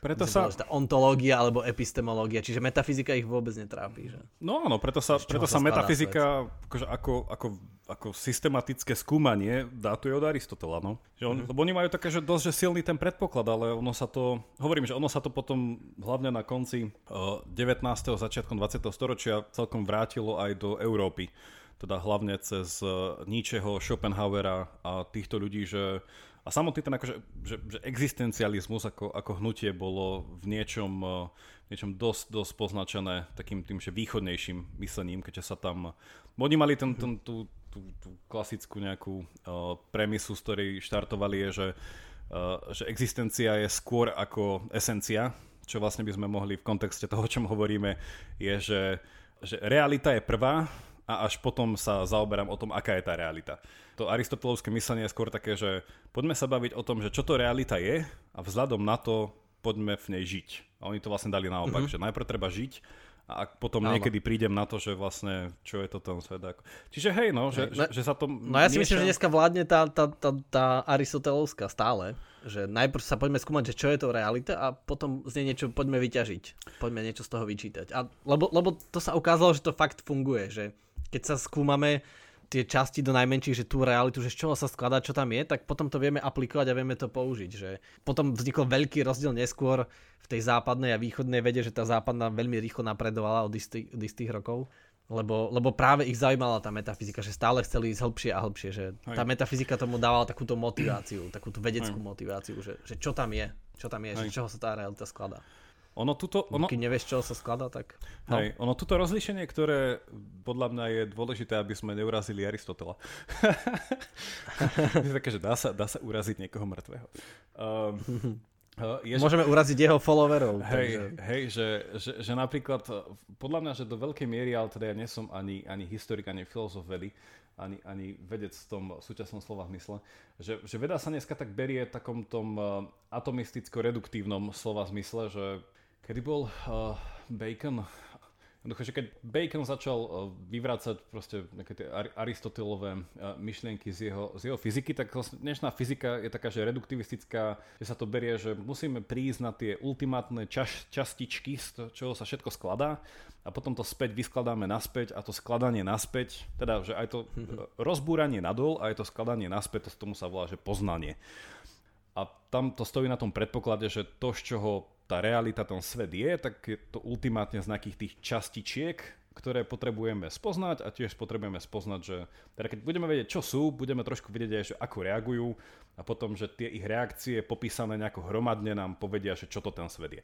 preto sa... Tá ontológia alebo epistemológia, čiže metafyzika ich vôbec netrápi. Že? No áno, preto sa, preto sa, sa metafyzika akože ako, ako, ako systematické skúmanie dátuje od Aristotela. No. Že on, mm-hmm. Lebo oni majú také, že dosť že silný ten predpoklad, ale ono sa to, hovorím, že ono sa to potom hlavne na konci uh, 19. začiatkom 20. storočia celkom vrátilo aj do Európy teda hlavne cez Nietzscheho, Schopenhauera a týchto ľudí, že a samotný ten akože, že, že existencializmus ako, ako hnutie bolo v niečom, v eh, niečom dosť, dosť poznačené takým tým, že východnejším myslením, keďže sa tam... Oni mali ten, ten, tú, tú, tú klasickú nejakú uh, premisu, z ktorej štartovali, je, že, uh, že existencia je skôr ako esencia, čo vlastne by sme mohli v kontexte toho, o čom hovoríme, je, že, že realita je prvá a až potom sa zaoberám o tom, aká je tá realita. To aristotelovské myslenie je skôr také, že poďme sa baviť o tom, že čo to realita je a vzhľadom na to poďme v nej žiť. A oni to vlastne dali naopak, mm-hmm. že najprv treba žiť a potom Áno. niekedy prídem na to, že vlastne čo je to ten svet. Ako... Čiže hej, no, že, no, že, že sa to... No ja si myslím, že dneska vládne tá, tá, tá, tá aristotelovská stále, že najprv sa poďme skúmať, že čo je to realita a potom z nej niečo poďme vyťažiť. Poďme niečo z toho vyčítať. A, lebo, lebo to sa ukázalo, že to fakt funguje, že keď sa skúmame tie časti do najmenších, že tú realitu, že z čoho sa skladá, čo tam je, tak potom to vieme aplikovať a vieme to použiť. Že potom vznikol veľký rozdiel neskôr v tej západnej a východnej vede, že tá západná veľmi rýchlo napredovala od istých, od istých rokov. Lebo, lebo práve ich zaujímala tá metafyzika, že stále chceli ísť hĺbšie a hĺbšie, že Hej. tá metafyzika tomu dávala takúto motiváciu, takúto vedeckú Hej. motiváciu, že, že čo tam je, čo tam je, Hej. že z čoho sa tá realita skladá. Ono tuto, ono... Keď nevieš, čo sa skladá, tak... No. Hej, ono tuto rozlíšenie, ktoré podľa mňa je dôležité, aby sme neurazili Aristotela. je také, že dá sa, dá sa uraziť niekoho mŕtvého. Um, je, Môžeme že... uraziť jeho followerov. Hej, takže... hej že, že, že napríklad, podľa mňa, že do veľkej miery, ale teda ja nie som ani, ani historik, ani filozof vedy, ani, ani vedec v tom súčasnom slova zmysle, že, že veda sa dneska tak berie v takom tom atomisticko-reduktívnom slova zmysle, že Kedy bol uh, Bacon? Jednoducho, že keď Bacon začal uh, vyvrácať proste nejaké tie Aristotelové uh, myšlienky z jeho, z jeho fyziky, tak vlastne dnešná fyzika je taká, že reduktivistická, že sa to berie, že musíme prísť na tie ultimátne čas, častičky, z čoho sa všetko skladá a potom to späť vyskladáme naspäť a to skladanie naspäť, teda, že aj to mhm. rozbúranie nadol a aj to skladanie naspäť, to tomu sa volá, že poznanie. A tam to stojí na tom predpoklade, že to, z čoho tá realita, ten svet je, tak je to ultimátne z nejakých tých častičiek, ktoré potrebujeme spoznať a tiež potrebujeme spoznať, že teda keď budeme vedieť, čo sú, budeme trošku vedieť aj, že ako reagujú a potom, že tie ich reakcie popísané nejako hromadne nám povedia, že čo to ten svet je.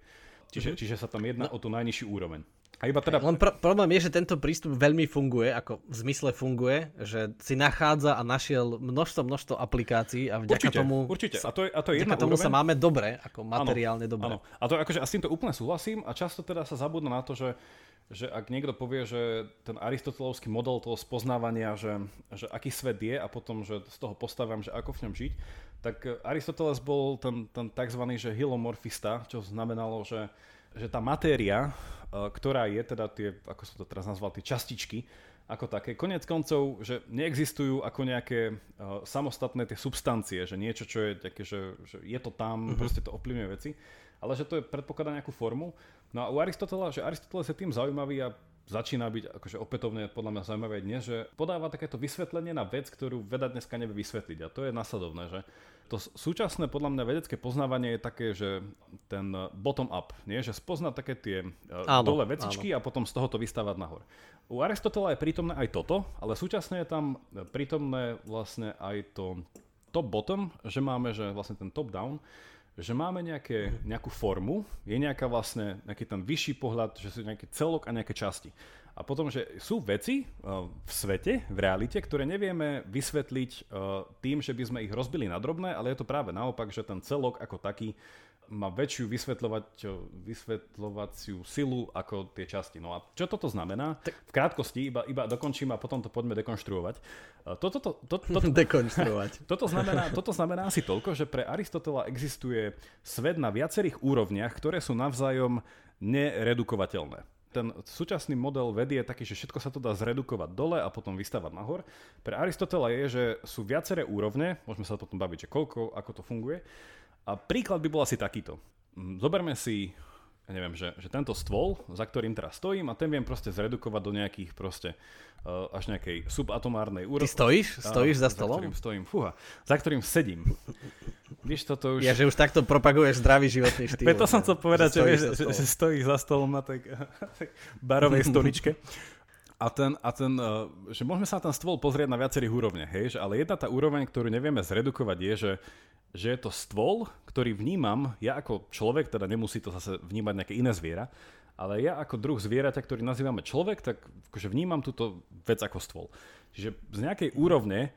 Čiže, mm-hmm. čiže sa tam jedná no. o tú najnižšiu úroveň. A iba teda... Len pr- problém je, že tento prístup veľmi funguje, ako v zmysle funguje, že si nachádza a našiel množstvo, množstvo aplikácií a vďaka určite, tomu, určite. A to je, a to je jedna tomu úroveň. sa máme dobre, ako materiálne ano, dobre. Ano. A to akože, a s týmto úplne súhlasím a často teda sa zabudne na to, že že ak niekto povie, že ten aristotelovský model toho spoznávania, že, že aký svet je a potom, že z toho postavím, že ako v ňom žiť, tak Aristoteles bol ten, ten tzv. že hilomorfista, čo znamenalo, že, že tá matéria Eh, ktorá je teda tie, ako som to teraz nazval, tie častičky, ako také. Konec koncov, že neexistujú ako nejaké uh, samostatné tie substancie, že niečo, čo je také, že, že je to tam, uh-huh. proste to ovplyvňuje veci, ale že to je predpokladá nejakú formu. No a u Aristotela, že Aristoteles je tým zaujímavý a začína byť akože opätovne podľa mňa zaujímavé dnes, že podáva takéto vysvetlenie na vec, ktorú veda dneska nevie vysvetliť. A to je nasledovné, že to súčasné podľa mňa vedecké poznávanie je také, že ten bottom-up, nie? že spoznať také tie e, áno, dole vecičky áno. a potom z toho to vystávať nahor. U Aristotela je prítomné aj toto, ale súčasne je tam prítomné vlastne aj to top-bottom, že máme že vlastne ten top-down, že máme nejaké, nejakú formu, je nejaká vlastne, nejaký ten vyšší pohľad, že sú nejaký celok a nejaké časti. A potom, že sú veci uh, v svete, v realite, ktoré nevieme vysvetliť uh, tým, že by sme ich rozbili na drobné, ale je to práve naopak, že ten celok ako taký má väčšiu vysvetľovaciu silu ako tie časti. No a čo toto znamená? V krátkosti, iba, iba dokončím a potom to poďme dekonštruovať. Toto, to, to, to, to, dekonštruovať. Toto znamená, toto znamená asi toľko, že pre Aristotela existuje svet na viacerých úrovniach, ktoré sú navzájom neredukovateľné ten súčasný model vedy je taký, že všetko sa to dá zredukovať dole a potom vystavať nahor. Pre Aristotela je, že sú viaceré úrovne, môžeme sa potom baviť, že koľko, ako to funguje. A príklad by bol asi takýto. Mm, zoberme si ja neviem, že, že tento stôl, za ktorým teraz stojím a ten viem proste zredukovať do nejakých proste uh, až nejakej subatomárnej úrovne. Ty stojíš? Stojíš za stolom? Za ktorým stojím, fúha. Za ktorým sedím. Víš, toto už... Ja, že už takto propaguješ zdravý životný štýl. Preto som chcel povedať, že, že, že, že stojíš za stolom na tej, tej barovej stoličke. A ten, a ten, uh, že môžeme sa na ten stôl pozrieť na viacerých úrovniach, hej, že, ale jedna tá úroveň, ktorú nevieme zredukovať je, že že je to stôl, ktorý vnímam, ja ako človek, teda nemusí to zase vnímať nejaké iné zviera, ale ja ako druh zvieraťa, ktorý nazývame človek, tak akože vnímam túto vec ako stôl. Čiže z nejakej úrovne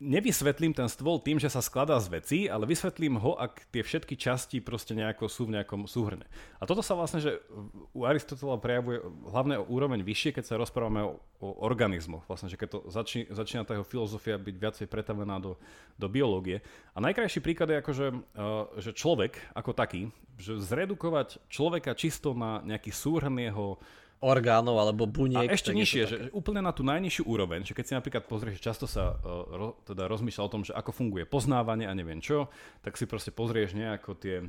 nevysvetlím ten stôl tým, že sa skladá z vecí, ale vysvetlím ho, ak tie všetky časti proste nejako sú v nejakom súhrne. A toto sa vlastne, že u Aristotela prejavuje hlavne o úroveň vyššie, keď sa rozprávame o, o organizmoch. Vlastne, že keď to začí, začína tá jeho filozofia byť viacej pretavená do, do biológie. A najkrajší príklad je akože, že človek ako taký, že zredukovať človeka čisto na nejaký súhrn jeho orgánov alebo buniek. A ešte nižšie, že úplne na tú najnižšiu úroveň, že keď si napríklad pozrieš, často sa uh, ro, teda rozmýšľa o tom, že ako funguje poznávanie a neviem čo, tak si proste pozrieš nejako tie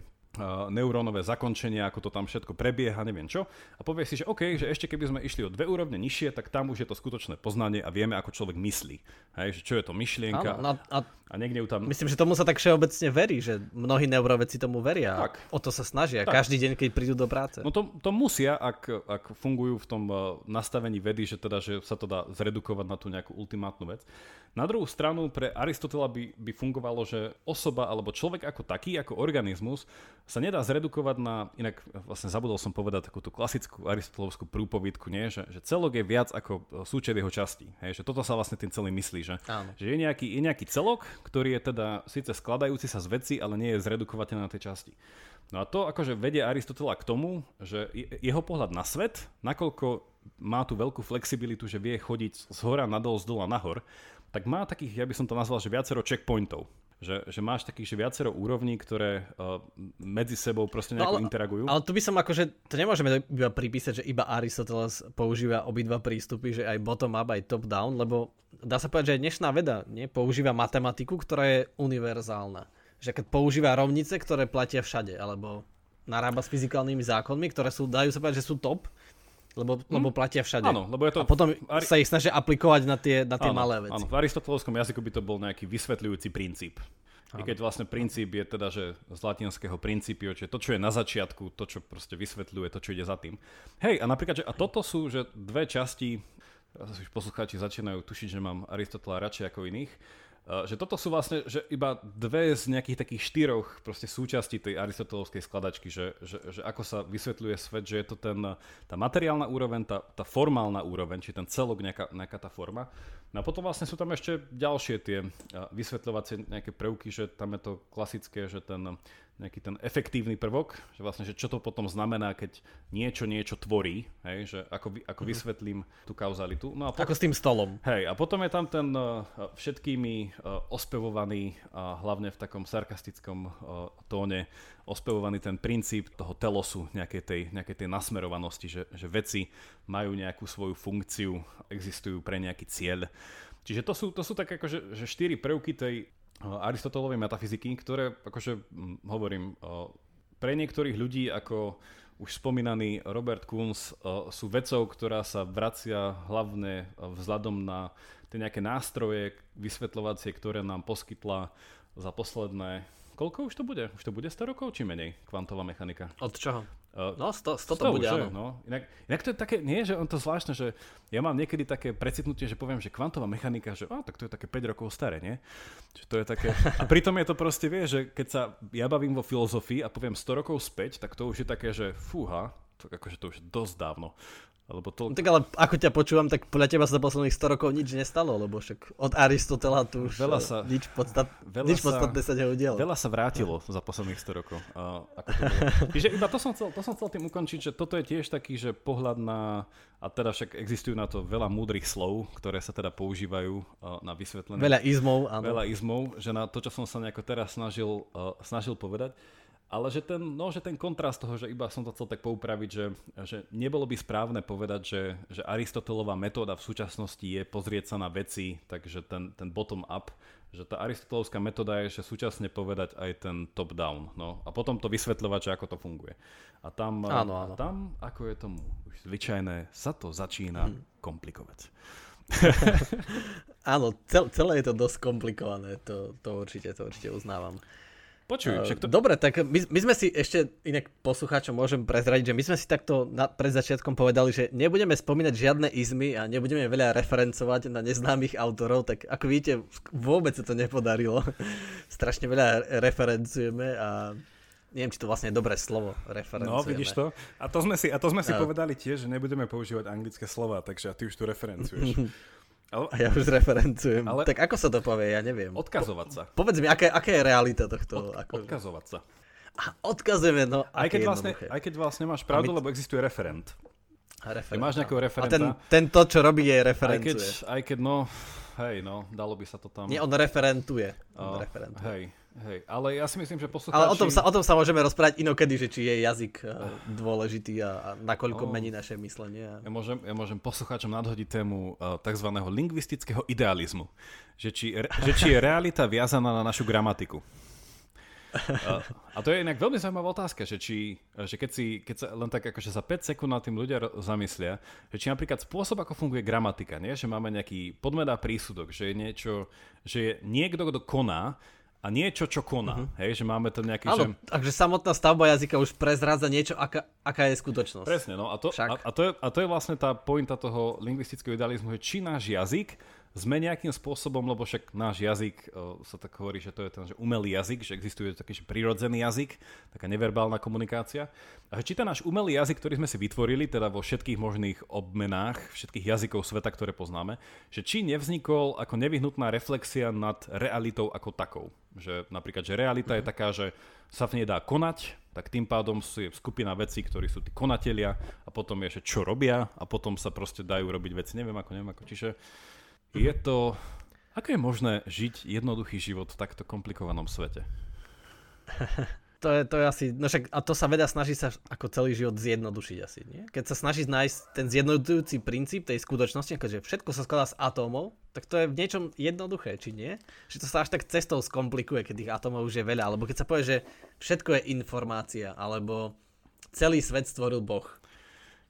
neurónové zakončenia, ako to tam všetko prebieha, neviem čo. A povie si, že OK, že ešte keby sme išli o dve úrovne nižšie, tak tam už je to skutočné poznanie a vieme, ako človek myslí. Hej, že čo je to myšlienka. Áno, no a, a niekde ju tam... Myslím, že tomu sa tak všeobecne verí, že mnohí neuroveci tomu veria. Tak. O to sa snažia tak. každý deň, keď prídu do práce. No to, to musia, ak, ak fungujú v tom uh, nastavení vedy, že teda, že sa to dá zredukovať na tú nejakú ultimátnu vec. Na druhú stranu pre Aristotela by, by fungovalo, že osoba alebo človek ako taký, ako organizmus sa nedá zredukovať na, inak vlastne zabudol som povedať takú tú klasickú aristotelovskú prúpovidku, nie? Že, že celok je viac ako e, súčet jeho častí. Hej? Že toto sa vlastne tým celým myslí, že, že je, nejaký, je nejaký celok, ktorý je teda síce skladajúci sa z veci, ale nie je zredukovateľný na tie časti. No a to akože vedie Aristotela k tomu, že jeho pohľad na svet, nakoľko má tú veľkú flexibilitu, že vie chodiť z hora nadol, z dola nahor, tak má takých, ja by som to nazval, že viacero checkpointov. Že, že máš takých, že viacero úrovní, ktoré uh, medzi sebou proste nejako no, ale, interagujú. Ale tu by som akože, to nemôžeme iba pripísať, že iba Aristoteles používa obidva prístupy, že aj bottom-up, aj top-down, lebo dá sa povedať, že aj dnešná veda nie, používa matematiku, ktorá je univerzálna. Že keď používa rovnice, ktoré platia všade, alebo narába s fyzikálnymi zákonmi, ktoré sú, dajú sa povedať, že sú top, lebo, hm? lebo platia všade. Áno, lebo je to... A potom Ari... sa ich snažia aplikovať na tie, na tie áno, malé veci. Áno, v aristotelovskom jazyku by to bol nejaký vysvetľujúci princíp. Áno. I keď vlastne princíp je teda, že z latinského princípio, čiže to, čo je na začiatku, to, čo proste vysvetľuje, to, čo ide za tým. Hej, a napríklad, že, a toto sú, že dve časti, už poslucháči začínajú tušiť, že mám Aristotela radšej ako iných, že toto sú vlastne že iba dve z nejakých takých štyroch proste súčastí tej aristotelovskej skladačky, že, že, že ako sa vysvetľuje svet, že je to ten, tá materiálna úroveň, tá, tá formálna úroveň, či ten celok, nejaká, nejaká tá forma. No a potom vlastne sú tam ešte ďalšie tie eh, vysvetľovacie nejaké prvky, že tam je to klasické, že ten nejaký ten efektívny prvok, že vlastne, že čo to potom znamená, keď niečo niečo tvorí, hej, že ako, ako mhm. vysvetlím tú kauzalitu. No a potom, ako s tým stolom. Hej, a potom je tam ten uh, všetkými uh, ospevovaný a hlavne v takom sarkastickom tóne ospevovaný ten princíp toho telosu, nejakej tej, nejakej tej nasmerovanosti, že, že veci majú nejakú svoju funkciu, existujú pre nejaký cieľ. Čiže to sú, to sú tak akože že štyri prvky tej Aristotelovej metafyziky, ktoré, akože hovorím, pre niektorých ľudí, ako už spomínaný Robert Kunz, sú vecou, ktorá sa vracia hlavne vzhľadom na tie nejaké nástroje vysvetľovacie, ktoré nám poskytla za posledné koľko už to bude? Už to bude 100 rokov či menej kvantová mechanika? Od čoho? Uh, no, 100, 100 to bude, áno. No. Inak, inak to je také, nie, že on to zvláštne, že ja mám niekedy také precitnutie, že poviem, že kvantová mechanika, že á, tak to je také 5 rokov staré, nie? Že to je také, a pritom je to proste, vie, že keď sa ja bavím vo filozofii a poviem 100 rokov späť, tak to už je také, že fúha, akože to už je dosť dávno. Lebo to... Tak ale ako ťa počúvam, tak podľa teba sa za posledných 100 rokov nič nestalo, lebo však od Aristotela tu už veľa sa, nič, podstat, veľa nič podstatné sa neudialo. Veľa sa vrátilo za posledných 100 rokov. Uh, ako to Čiže iba to som, chcel, to som chcel tým ukončiť, že toto je tiež taký, že pohľad na, a teda však existujú na to veľa múdrych slov, ktoré sa teda používajú uh, na vysvetlenie. Veľa izmov, áno. Veľa izmov, že na to, čo som sa nejako teraz snažil, uh, snažil povedať, ale že ten, no, že ten kontrast toho, že iba som to chcel tak poupraviť, že, že nebolo by správne povedať, že, že Aristotelová metóda v súčasnosti je pozrieť sa na veci, takže ten, ten bottom-up, že tá aristotelovská metóda je že súčasne povedať aj ten top-down. No, a potom to vysvetľovať, že ako to funguje. A tam, áno, áno. A tam ako je tomu už zvyčajné, sa to začína hmm. komplikovať. áno, cel, celé je to dosť komplikované, to, to určite, to určite uznávam. Počuj, však to... Dobre, tak my, my sme si ešte, inak poslucháčom môžem prezradiť, že my sme si takto na, pred začiatkom povedali, že nebudeme spomínať žiadne izmy a nebudeme veľa referencovať na neznámych autorov, tak ako vidíte, vôbec sa to nepodarilo. Strašne veľa referencujeme a neviem, či to vlastne je dobré slovo, referencujeme. No, vidíš to? A to sme si, a to sme si a... povedali tiež, že nebudeme používať anglické slova, takže ty už tu referencuješ. Ale... A ja už referencujem. Ale... Tak ako sa to povie, ja neviem. Odkazovať sa. Po, povedz mi, aká, aká je realita tohto? Od, ako... Odkazovať sa. A odkazujeme, no. Aj keď, vlastne, aj keď vlastne máš pravdu, my... lebo existuje referent. A referent. máš nejakého referenta. A ten, ten to, čo robí, je referencuje. Aj keď, aj keď no, hej, no, dalo by sa to tam... Nie, on referentuje. On uh, referentuje. Hej, Hej, ale ja si myslím, že poslucháči... Ale o tom, sa, o tom sa môžeme rozprávať inokedy, že či je jazyk uh, dôležitý a, a nakoľko oh. mení naše myslenie. Ja môžem, ja môžem poslucháčom nadhodiť tému uh, tzv. lingvistického idealizmu. Že či, že či je realita viazaná na našu gramatiku. A, a to je inak veľmi zaujímavá otázka, že, či, že keď, si, keď sa len tak akože za 5 sekúnd nad tým ľudia zamyslia, že či napríklad spôsob, ako funguje gramatika, nie? že máme nejaký podmet a prísudok, že je niečo, že je niekto, kto koná, a niečo, čo koná. Uh-huh. Hej, že máme tam nejaký... Áno, že... takže samotná stavba jazyka už prezrádza niečo, aká, aká je skutočnosť. Presne, no a to, a, a, to je, a to je vlastne tá pointa toho lingvistického idealizmu, že či náš jazyk sme nejakým spôsobom, lebo však náš jazyk, o, sa tak hovorí, že to je ten že umelý jazyk, že existuje taký že prirodzený jazyk, taká neverbálna komunikácia. A že či ten náš umelý jazyk, ktorý sme si vytvorili, teda vo všetkých možných obmenách, všetkých jazykov sveta, ktoré poznáme, že či nevznikol ako nevyhnutná reflexia nad realitou ako takou. Že napríklad, že realita mm-hmm. je mhm. taká, že sa v nej dá konať, tak tým pádom sú skupina vecí, ktorí sú tí konatelia a potom je, že čo robia a potom sa proste dajú robiť veci. Neviem ako, neviem ako. Čiže je to... Ako je možné žiť jednoduchý život v takto komplikovanom svete? to je, to je asi, no však, a to sa veda snaží sa ako celý život zjednodušiť asi, nie? Keď sa snaží nájsť ten zjednodušujúci princíp tej skutočnosti, akože všetko sa skladá z atómov, tak to je v niečom jednoduché, či nie? Že to sa až tak cestou skomplikuje, keď tých atómov už je veľa, alebo keď sa povie, že všetko je informácia, alebo celý svet stvoril Boh.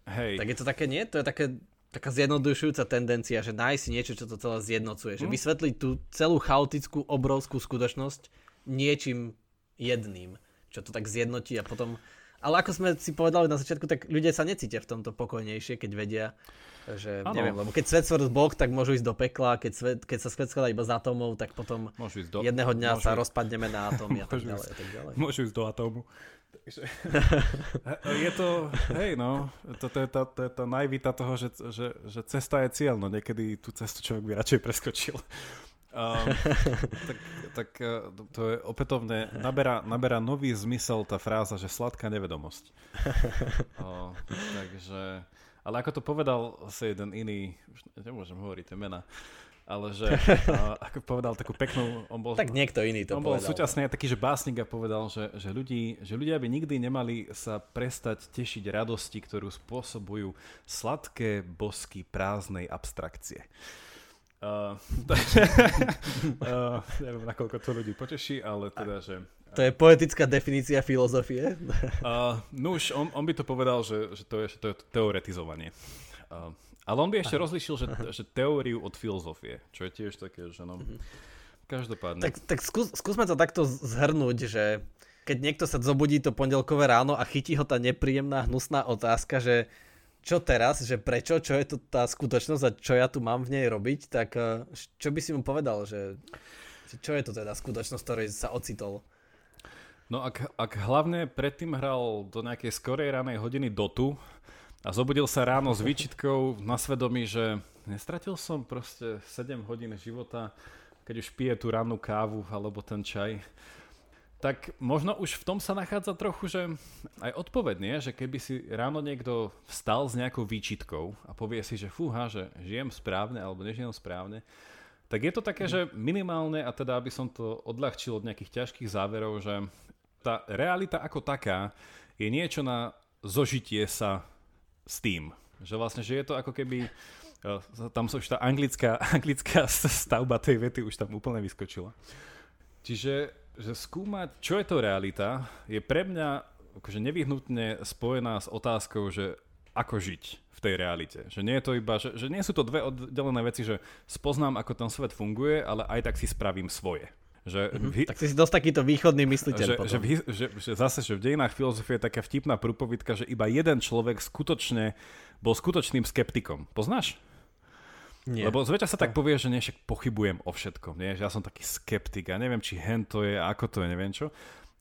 Hej. Tak je to také, nie? To je také taká zjednodušujúca tendencia, že nájsť si niečo, čo to celé zjednocuje. Že hm? vysvetliť tú celú chaotickú, obrovskú skutočnosť niečím jedným, čo to tak zjednotí a potom... Ale ako sme si povedali na začiatku, tak ľudia sa necítia v tomto pokojnejšie, keď vedia, že ano. neviem, lebo keď svet stvoril Boh, tak môžu ísť do pekla, keď, svet, keď sa svet skladá iba z atómov, tak potom do... jedného dňa môžu... sa rozpadneme na atómy a tak ďalej. A tak ďalej. Môžu ísť do atómu. Takže, je to, hej no, to, to, je tá, to je tá najvita toho, že, že, že cesta je cieľ, no niekedy tú cestu človek by radšej preskočil. Um, tak, tak e, to je opätovne, naberá, naberá nový zmysel tá fráza, že sladká nevedomosť. O, takže, ale ako to povedal asi jeden iný, už nemôžem hovoriť tie mena, ale že, a, ako povedal takú peknú, on bol, tak niekto iný to on bol súčasne taký, že básnik a povedal, že, že, ľudí, že ľudia by nikdy nemali sa prestať tešiť radosti, ktorú spôsobujú sladké bosky prázdnej abstrakcie. Uh, uh, neviem, nakoľko to ľudí poteší, ale teda, že... To je poetická definícia filozofie. uh, no už on, on by to povedal, že, že, to, je, že to je teoretizovanie. Uh, ale on by ešte Aha. rozlišil, že, že teóriu od filozofie, čo je tiež také, že no... Mhm. Každopádne. Tak, tak skús, skúsme to takto zhrnúť, že keď niekto sa zobudí to pondelkové ráno a chytí ho tá nepríjemná, hnusná otázka, že čo teraz, že prečo, čo je to tá skutočnosť a čo ja tu mám v nej robiť, tak eh, čo by si mu povedal, že, že čo je to teda skutočnosť, ktorej sa ocitol? No ak, ak hlavne predtým hral do nejakej skorej ranej hodiny Dotu, a zobudil sa ráno s výčitkou na svedomí, že nestratil som proste 7 hodín života, keď už pije tú rannú kávu alebo ten čaj. Tak možno už v tom sa nachádza trochu, že aj odpovedne, že keby si ráno niekto vstal s nejakou výčitkou a povie si, že fúha, že žijem správne alebo nežijem správne, tak je to také, že minimálne, a teda aby som to odľahčil od nejakých ťažkých záverov, že tá realita ako taká je niečo na zožitie sa s tým. Že vlastne, že je to ako keby, e, tam už tá anglická, anglická stavba tej vety už tam úplne vyskočila. Čiže že skúmať, čo je to realita, je pre mňa akože nevyhnutne spojená s otázkou, že ako žiť v tej realite. Že nie je to iba, že, že nie sú to dve oddelené veci, že spoznám, ako ten svet funguje, ale aj tak si spravím svoje. Že mm-hmm. vy... Tak si si dosť takýto východný mysliteľ že, Že, že, že zase, že v dejinách filozofie je taká vtipná prúpovidka, že iba jeden človek skutočne bol skutočným skeptikom. Poznáš? Nie. Lebo zväčša sa tak povie, že nie, však pochybujem o všetkom. Nie? Že ja som taký skeptik a neviem, či hen to je, ako to je, neviem čo.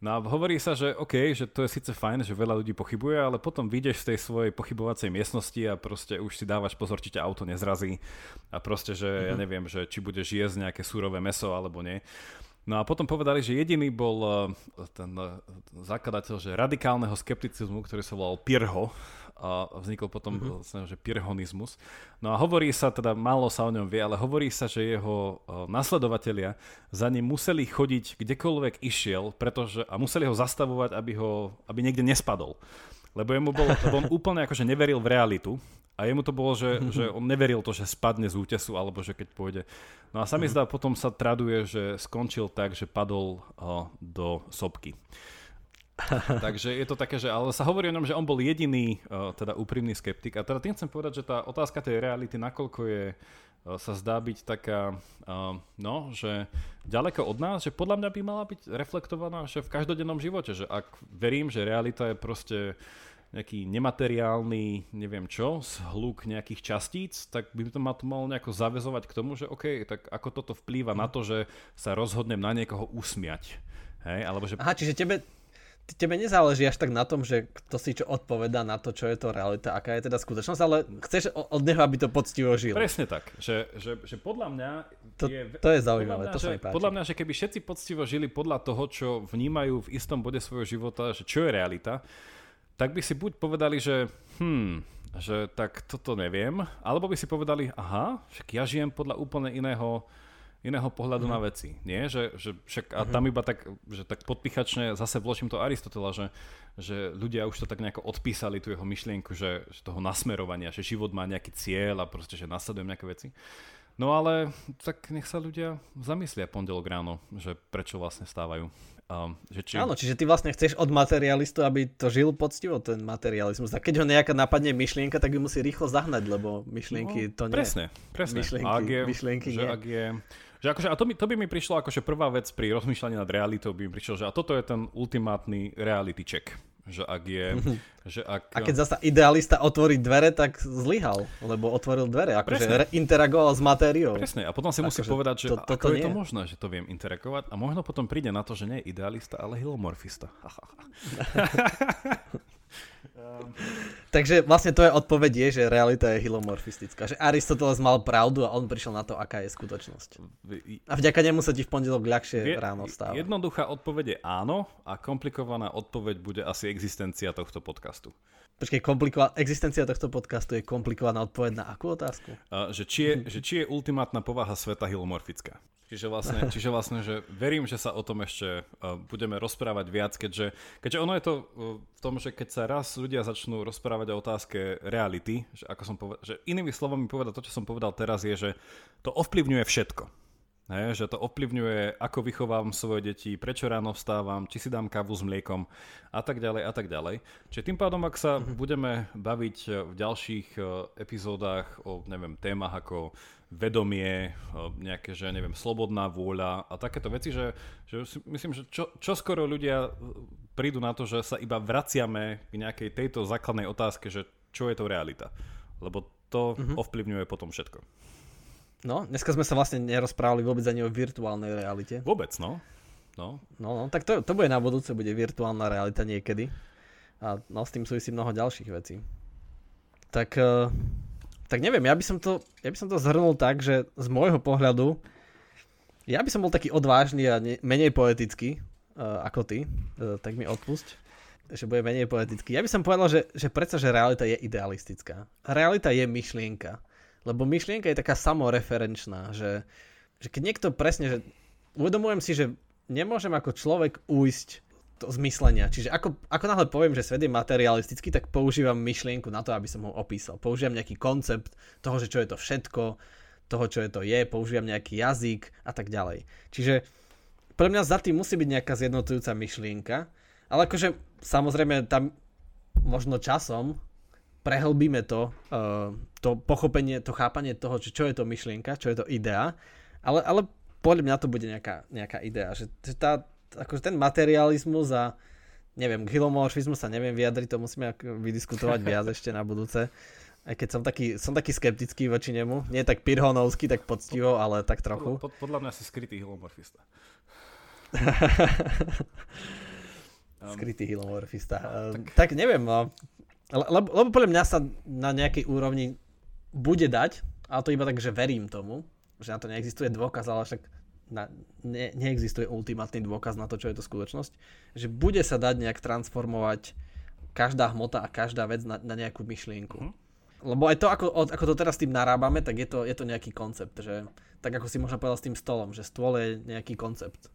No a hovorí sa, že OK, že to je síce fajn, že veľa ľudí pochybuje, ale potom vyjdeš z tej svojej pochybovacej miestnosti a proste už si dávaš pozor, či ťa auto nezrazí a proste, že mm-hmm. ja mhm. neviem, že či budeš jesť nejaké surové meso alebo nie. No a potom povedali, že jediný bol eh, ten eh, zakladateľ že radikálneho skepticizmu, ktorý sa volal Pirho a vznikol potom mm-hmm. že pirhonizmus. No a hovorí sa, teda málo sa o ňom vie, ale hovorí sa, že jeho nasledovatelia za ním museli chodiť kdekoľvek išiel, pretože, a museli ho zastavovať, aby, ho, aby niekde nespadol. Lebo, jemu bol, lebo on úplne akože neveril v realitu a jemu to bolo, že, že on neveril to, že spadne z útesu, alebo že keď pôjde. No a sa mi mhm. zdá, potom sa traduje, že skončil tak, že padol uh, do sopky. Takže je to také, že ale sa hovorí o ňom, že on bol jediný uh, teda úprimný skeptik. A teda tým chcem povedať, že tá otázka tej reality, nakoľko je, uh, sa zdá byť taká, uh, no, že ďaleko od nás, že podľa mňa by mala byť reflektovaná že v každodennom živote, že ak verím, že realita je proste nejaký nemateriálny, neviem čo, zhluk nejakých častíc, tak by to ma to malo nejako zavezovať k tomu, že OK, tak ako toto vplýva na to, že sa rozhodnem na niekoho usmiať. Hej? Alebo že... Aha, čiže tebe, tebe nezáleží až tak na tom, že kto si čo odpovedá na to, čo je to realita, aká je teda skutočnosť, ale chceš od neho, aby to poctivo žil. Presne tak, že, že, že podľa mňa to, je, to je zaujímavé, podľa mňa, to sa mi páči. Podľa mňa, že keby všetci poctivo žili podľa toho, čo vnímajú v istom bode svojho života, že čo je realita, tak by si buď povedali, že hm, že tak toto neviem, alebo by si povedali, aha, však ja žijem podľa úplne iného, iného pohľadu mm. na veci. Nie? Že, že však, a tam mhm. iba tak, že tak podpichačne zase vložím to Aristotela, že, že ľudia už to tak nejako odpísali, tú jeho myšlienku, že, že toho nasmerovania, že život má nejaký cieľ a proste, že nasledujem nejaké veci. No ale tak nech sa ľudia zamyslia pondelok ráno, že prečo vlastne stávajú. Um, že či... Áno, čiže ty vlastne chceš od materialistu, aby to žil poctivo, ten materializmus. A keď ho nejaká napadne myšlienka, tak ju musí rýchlo zahnať, lebo myšlienky no, to nie. Presne, presne. Myšlienky, ak je, myšlienky že nie. Ak je, že akože, a to, by, to by mi prišlo akože prvá vec pri rozmýšľaní nad realitou by mi prišlo, že a toto je ten ultimátny reality check že ak je... Že ak... A keď zasa idealista otvorí dvere, tak zlyhal, lebo otvoril dvere, akože interagoval s matériou. Presne, a potom si musí akože povedať, že to, to, ako to je nie. to možné, že to viem interagovať a možno potom príde na to, že nie je idealista, ale hilomorfista. Takže vlastne to je odpoveď je, že realita je hilomorfistická. Že Aristoteles mal pravdu a on prišiel na to, aká je skutočnosť. A vďaka nemu sa ti v pondelok ľahšie Vie, ráno stáva. Jednoduchá odpoveď je áno a komplikovaná odpoveď bude asi existencia tohto podcastu. Počkej, komplikovaná, existencia tohto podcastu je komplikovaná odpoveď na akú otázku? Uh, že, či je, že či je ultimátna povaha sveta hilomorfická. Čiže vlastne, čiže vlastne, že verím, že sa o tom ešte budeme rozprávať viac, keďže, keďže ono je to uh, v tom, že keď sa raz ľudia začnú rozprávať o otázke reality, že, ako som povedal, že inými slovami povedať to, čo som povedal teraz, je, že to ovplyvňuje všetko. He, že to ovplyvňuje, ako vychovám svoje deti, prečo ráno vstávam, či si dám kávu s mliekom a tak ďalej a tak ďalej. Čiže tým pádom, ak sa mm-hmm. budeme baviť v ďalších epizódach o, neviem, témach ako vedomie, eh, nejaké, že neviem, slobodná vôľa a takéto veci, že, že si myslím, že čo, čo skoro ľudia eh, prídu na to, že sa iba vraciame k nejakej tejto základnej otázke, že čo je to realita. Lebo to mm-hmm. ovplyvňuje potom všetko. No, dneska sme sa vlastne nerozprávali vôbec ani o virtuálnej realite. Vôbec, no. No, no, no tak to, to bude na budúce, bude virtuálna realita niekedy. A no, s tým súvisí mnoho ďalších vecí. Tak uh, tak neviem, ja by som to, ja by som to zhrnul tak, že z môjho pohľadu, ja by som bol taký odvážny a ne, menej poetický uh, ako ty, uh, tak mi odpusť, že bude menej poetický. Ja by som povedal, že, že predsa, že realita je idealistická. Realita je myšlienka, lebo myšlienka je taká samoreferenčná, že, že keď niekto presne, že uvedomujem si, že nemôžem ako človek ujsť to zmyslenia. Čiže ako, ako náhle poviem, že svet je materialistický, tak používam myšlienku na to, aby som ho opísal. Používam nejaký koncept toho, že čo je to všetko, toho, čo je to je, používam nejaký jazyk a tak ďalej. Čiže pre mňa za tým musí byť nejaká zjednotujúca myšlienka, ale akože samozrejme tam možno časom prehlbíme to, uh, to pochopenie, to chápanie toho, že čo je to myšlienka, čo je to idea, ale, ale podľa mňa to bude nejaká, nejaká idea, že tá, akože ten materializmus a neviem, k hilomorfizmu sa neviem vyjadriť, to musíme vydiskutovať viac ešte na budúce. Aj keď som taký, som taký skeptický voči nemu. Nie tak pirhonovský, tak poctivo, ale tak trochu. Pod, podľa mňa si skrytý hilomorfista. skrytý hilomorfista. Um, tak... tak neviem, no. Lebo, lebo podľa mňa sa na nejakej úrovni bude dať, ale to iba tak, že verím tomu, že na to neexistuje dôkaz, ale však na, ne, neexistuje ultimátny dôkaz na to, čo je to skutočnosť, že bude sa dať nejak transformovať každá hmota a každá vec na, na nejakú myšlienku. Mm. Lebo aj to, ako, ako to teraz s tým narábame, tak je to, je to nejaký koncept, že tak ako si možno povedal s tým stolom, že stôl je nejaký koncept.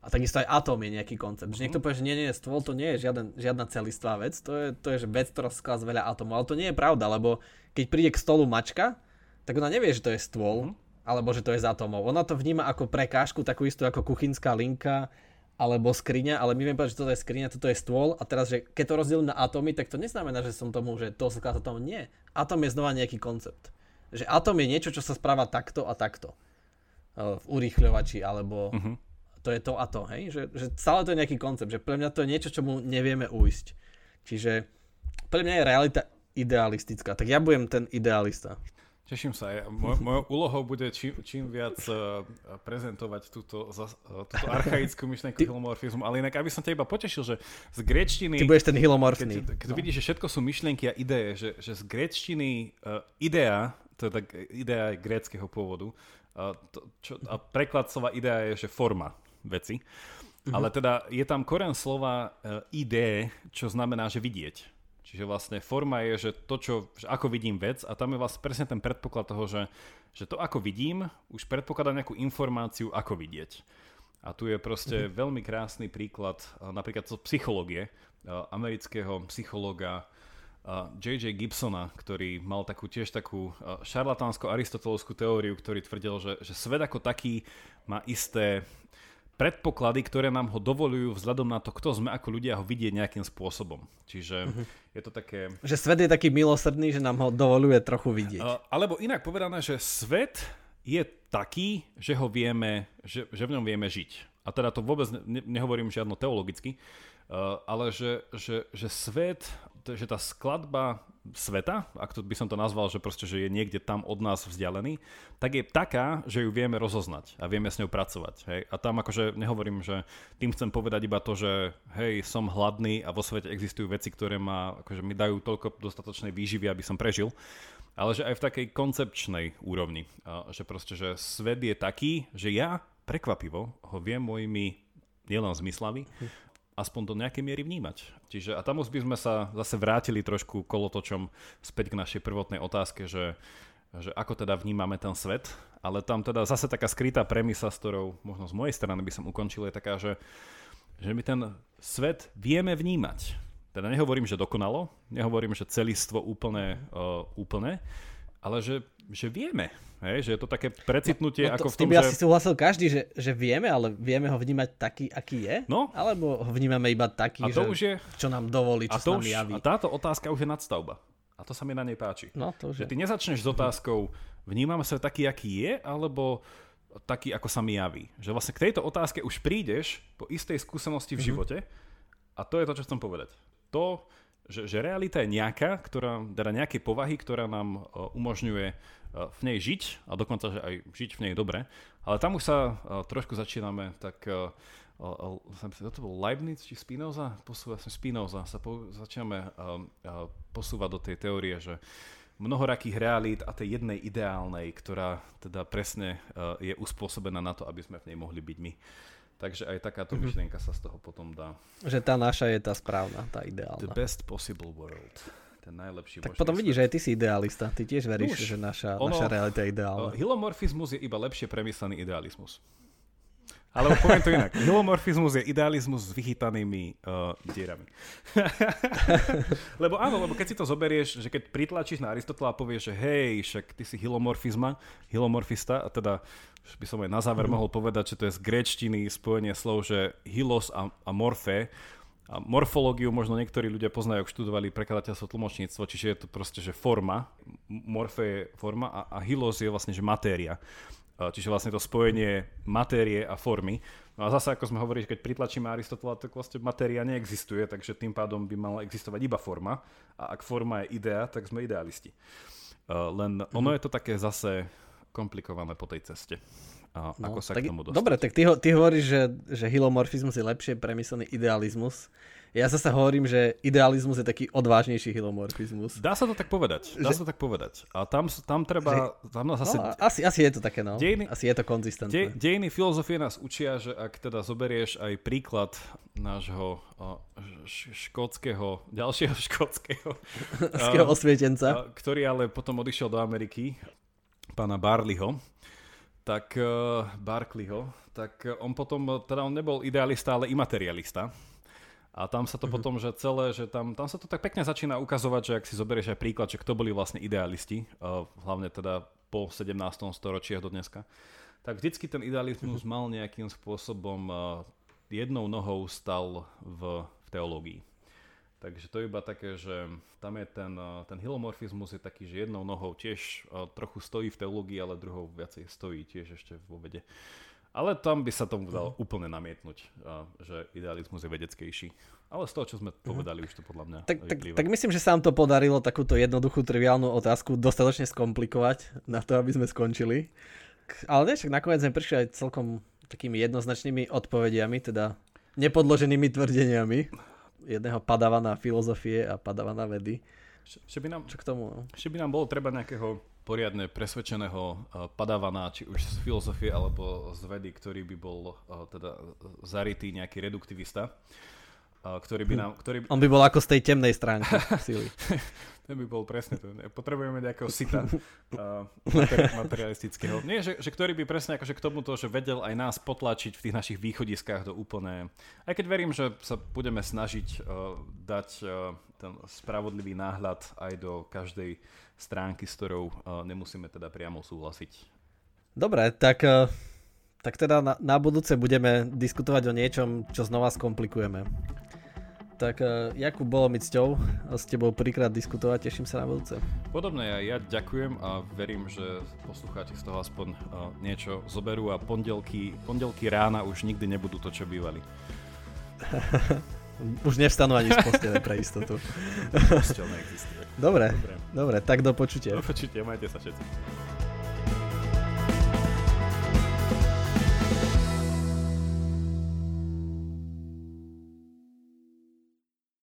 A takisto aj atóm je nejaký koncept. Že niekto povie, že nie, nie, stôl to nie je žiaden, žiadna celistvá vec, to je, to je že vec, ktorá skladá z veľa atómov. Ale to nie je pravda, lebo keď príde k stolu mačka, tak ona nevie, že to je stôl, mm-hmm. Alebo že to je z atómov. Ona to vníma ako prekážku, takú istú ako kuchynská linka, alebo skriňa, ale my vieme povedať, že toto je skriňa, toto je stôl a teraz, že keď to rozdielím na atómy, tak to neznamená, že som tomu, že to sa tomu nie. Atóm je znova nejaký koncept. Že atóm je niečo, čo sa správa takto a takto. V urýchľovači, alebo uh-huh to je to a to, hej? Že, že stále to je nejaký koncept, že pre mňa to je niečo, čo mu nevieme ujsť. Čiže pre mňa je realita idealistická, tak ja budem ten idealista. Teším sa. Ja, moj, mojou úlohou bude čím, čím viac uh, prezentovať túto, uh, túto archaickú myšlenku Ty... hilomorfizmu, ale inak, aby som ťa iba potešil, že z grečtiny... Ty budeš ten hilomorfný. Keď, keď no. vidíš, že všetko sú myšlienky a ideje, že, že z grečtiny uh, idea, to je tak idea je gréckého pôvodu, uh, to, čo, a preklad slova idea je, že forma veci. Mm-hmm. Ale teda je tam koren slova uh, ide, čo znamená, že vidieť. Čiže vlastne forma je, že to, čo, že ako vidím vec a tam je vlastne presne ten predpoklad toho, že, že to, ako vidím, už predpokladá nejakú informáciu, ako vidieť. A tu je proste mm-hmm. veľmi krásny príklad napríklad z psychológie amerického psychológa J.J. Gibsona, ktorý mal takú tiež takú šarlatánsko-aristotelovskú teóriu, ktorý tvrdil, že, že svet ako taký má isté predpoklady, ktoré nám ho dovolujú vzhľadom na to, kto sme ako ľudia ho vidieť nejakým spôsobom. Čiže uh-huh. je to také... Že svet je taký milosrdný, že nám ho dovoluje trochu vidieť. Uh, alebo inak povedané, že svet je taký, že ho vieme, že, že v ňom vieme žiť. A teda to vôbec ne, nehovorím žiadno teologicky, uh, ale že, že, že svet, že tá skladba sveta, ak to by som to nazval, že proste, že je niekde tam od nás vzdialený, tak je taká, že ju vieme rozoznať a vieme s ňou pracovať. Hej? A tam akože nehovorím, že tým chcem povedať iba to, že hej, som hladný a vo svete existujú veci, ktoré ma, akože mi dajú toľko dostatočnej výživy, aby som prežil, ale že aj v takej koncepčnej úrovni. Že proste, že svet je taký, že ja prekvapivo ho viem mojimi nielen zmyslami, aspoň do nejakej miery vnímať. Čiže a tam už by sme sa zase vrátili trošku kolotočom späť k našej prvotnej otázke, že, že ako teda vnímame ten svet, ale tam teda zase taká skrytá premisa, s ktorou možno z mojej strany by som ukončil, je taká, že, že my ten svet vieme vnímať. Teda nehovorím, že dokonalo, nehovorím, že celistvo úplne, uh, úplne ale že, že vieme. Hej, že je to také precitnutie no, no to, ako v tom, že... asi súhlasil každý, že, že vieme, ale vieme ho vnímať taký, aký je? No. Alebo ho vnímame iba taký, a to že, už je... čo nám dovolí, čo a to nám už, javí? A táto otázka už je nadstavba. A to sa mi na nej páči. No, to už že je. ty nezačneš s otázkou, vnímam sa taký, aký je, alebo taký, ako sa mi javí. Že vlastne k tejto otázke už prídeš po istej skúsenosti v mm-hmm. živote a to je to, čo chcem povedať. To, že, že realita je nejaká, ktorá, teda nejaké povahy, ktorá nám uh, umožňuje v nej žiť a dokonca, že aj žiť v nej dobre. Ale tam už sa uh, trošku začíname tak uh, to bol Leibniz či Spinoza? Posúva sa Spinoza. Sa po, začíname posúvať do tej teórie, že mnohorakých realít a tej jednej ideálnej, ktorá teda presne je uspôsobená na to, aby sme v nej mohli byť my. Takže aj takáto mm-hmm. myšlienka sa z toho potom dá. Že tá naša je tá správna, tá ideálna. The best possible world. Ten najlepší Tak potom vidíš, že aj ty si idealista. Ty tiež veríš, Už, že naša, ono, naša realita je ideálna. Uh, hilomorfizmus je iba lepšie premyslený idealizmus. Ale poviem to inak. Hilomorfizmus je idealizmus s vychytanými uh, dierami. lebo áno, lebo keď si to zoberieš, že keď pritlačíš na Aristotela a povieš, že hej, však ty si hilomorfizma, hilomorfista, a teda by som aj na záver mohol povedať, že to je z gréčtiny spojenie slov, že hilos a, a morfe, a morfológiu možno niektorí ľudia poznajú, ak študovali prekladateľstvo tlmočníctvo, čiže je to proste, že forma, morfe je forma a, a hilos je vlastne, že matéria. Čiže vlastne to spojenie matérie a formy. No a zase, ako sme hovorili, keď pritlačíme Aristotela, tak vlastne matéria neexistuje, takže tým pádom by mala existovať iba forma. A ak forma je idea, tak sme idealisti. Len ono mm-hmm. je to také zase komplikované po tej ceste. A no, ako sa tak, k tomu dostať? Dobre, tak ty, ho, ty hovoríš, že, že hilomorfizmus je lepšie premyslený idealizmus. Ja zase hovorím, že idealizmus je taký odvážnejší hilomorfizmus. Dá sa to tak povedať. Dá že... sa to tak povedať. A tam, tam treba... Že... Tam zase... No, asi, asi je to také, no. Dejiny, asi je to konzistentné. Dej, dejiny filozofie nás učia, že ak teda zoberieš aj príklad nášho škótskeho, ďalšieho škótskeho osvietenca, ktorý ale potom odišiel do Ameriky, pána Barleyho, tak uh, Barkleyho, tak on potom, teda on nebol idealista, ale imaterialista. A tam sa to mm-hmm. potom, že celé, že tam, tam sa to tak pekne začína ukazovať, že ak si zoberieš aj príklad, že kto boli vlastne idealisti, uh, hlavne teda po 17. storočí do dneska, tak vždycky ten idealizmus mm-hmm. mal nejakým spôsobom uh, jednou nohou stal v, v teológii. Takže to je iba také, že tam je ten, ten hilomorfizmus je taký, že jednou nohou tiež trochu stojí v teológii, ale druhou viacej stojí tiež ešte vo vede. Ale tam by sa tomu dal uh-huh. úplne namietnúť, že idealizmus je vedeckejší. Ale z toho, čo sme uh-huh. povedali, už to podľa mňa tak, tak, tak myslím, že sa nám to podarilo takúto jednoduchú, triviálnu otázku dostatočne skomplikovať na to, aby sme skončili. Ale nie, však nakoniec sme prišli aj celkom takými jednoznačnými odpovediami, teda nepodloženými tvrdeniami jedného padavana filozofie a padavana vedy. Že by nám, Čo k tomu? No? Že by nám bolo treba nejakého poriadne presvedčeného uh, padavana, či už z filozofie alebo z vedy, ktorý by bol uh, teda zarytý nejaký reduktivista ktorý by nám... Ktorý... On by bol ako z tej temnej stránky síly. Ten by bol presne to. Potrebujeme nejakého sita uh, materi- materialistického. Nie, že, že ktorý by presne akože k tomuto, že vedel aj nás potlačiť v tých našich východiskách do úplné... Aj keď verím, že sa budeme snažiť uh, dať uh, ten spravodlivý náhľad aj do každej stránky, s ktorou uh, nemusíme teda priamo súhlasiť. Dobre, tak... Uh... Tak teda na, na budúce budeme diskutovať o niečom, čo znova skomplikujeme. Tak uh, Jakub, bolo mi cťou s tebou príkrát diskutovať, teším sa na budúce. Podobne ja, ja ďakujem a verím, že poslucháči z toho aspoň uh, niečo zoberú a pondelky, pondelky rána už nikdy nebudú to, čo bývali. už nevstanú ani z postele pre istotu. neexistuje. Dobre, dobre, dobre, tak do počutia. Do počutia, majte sa všetci.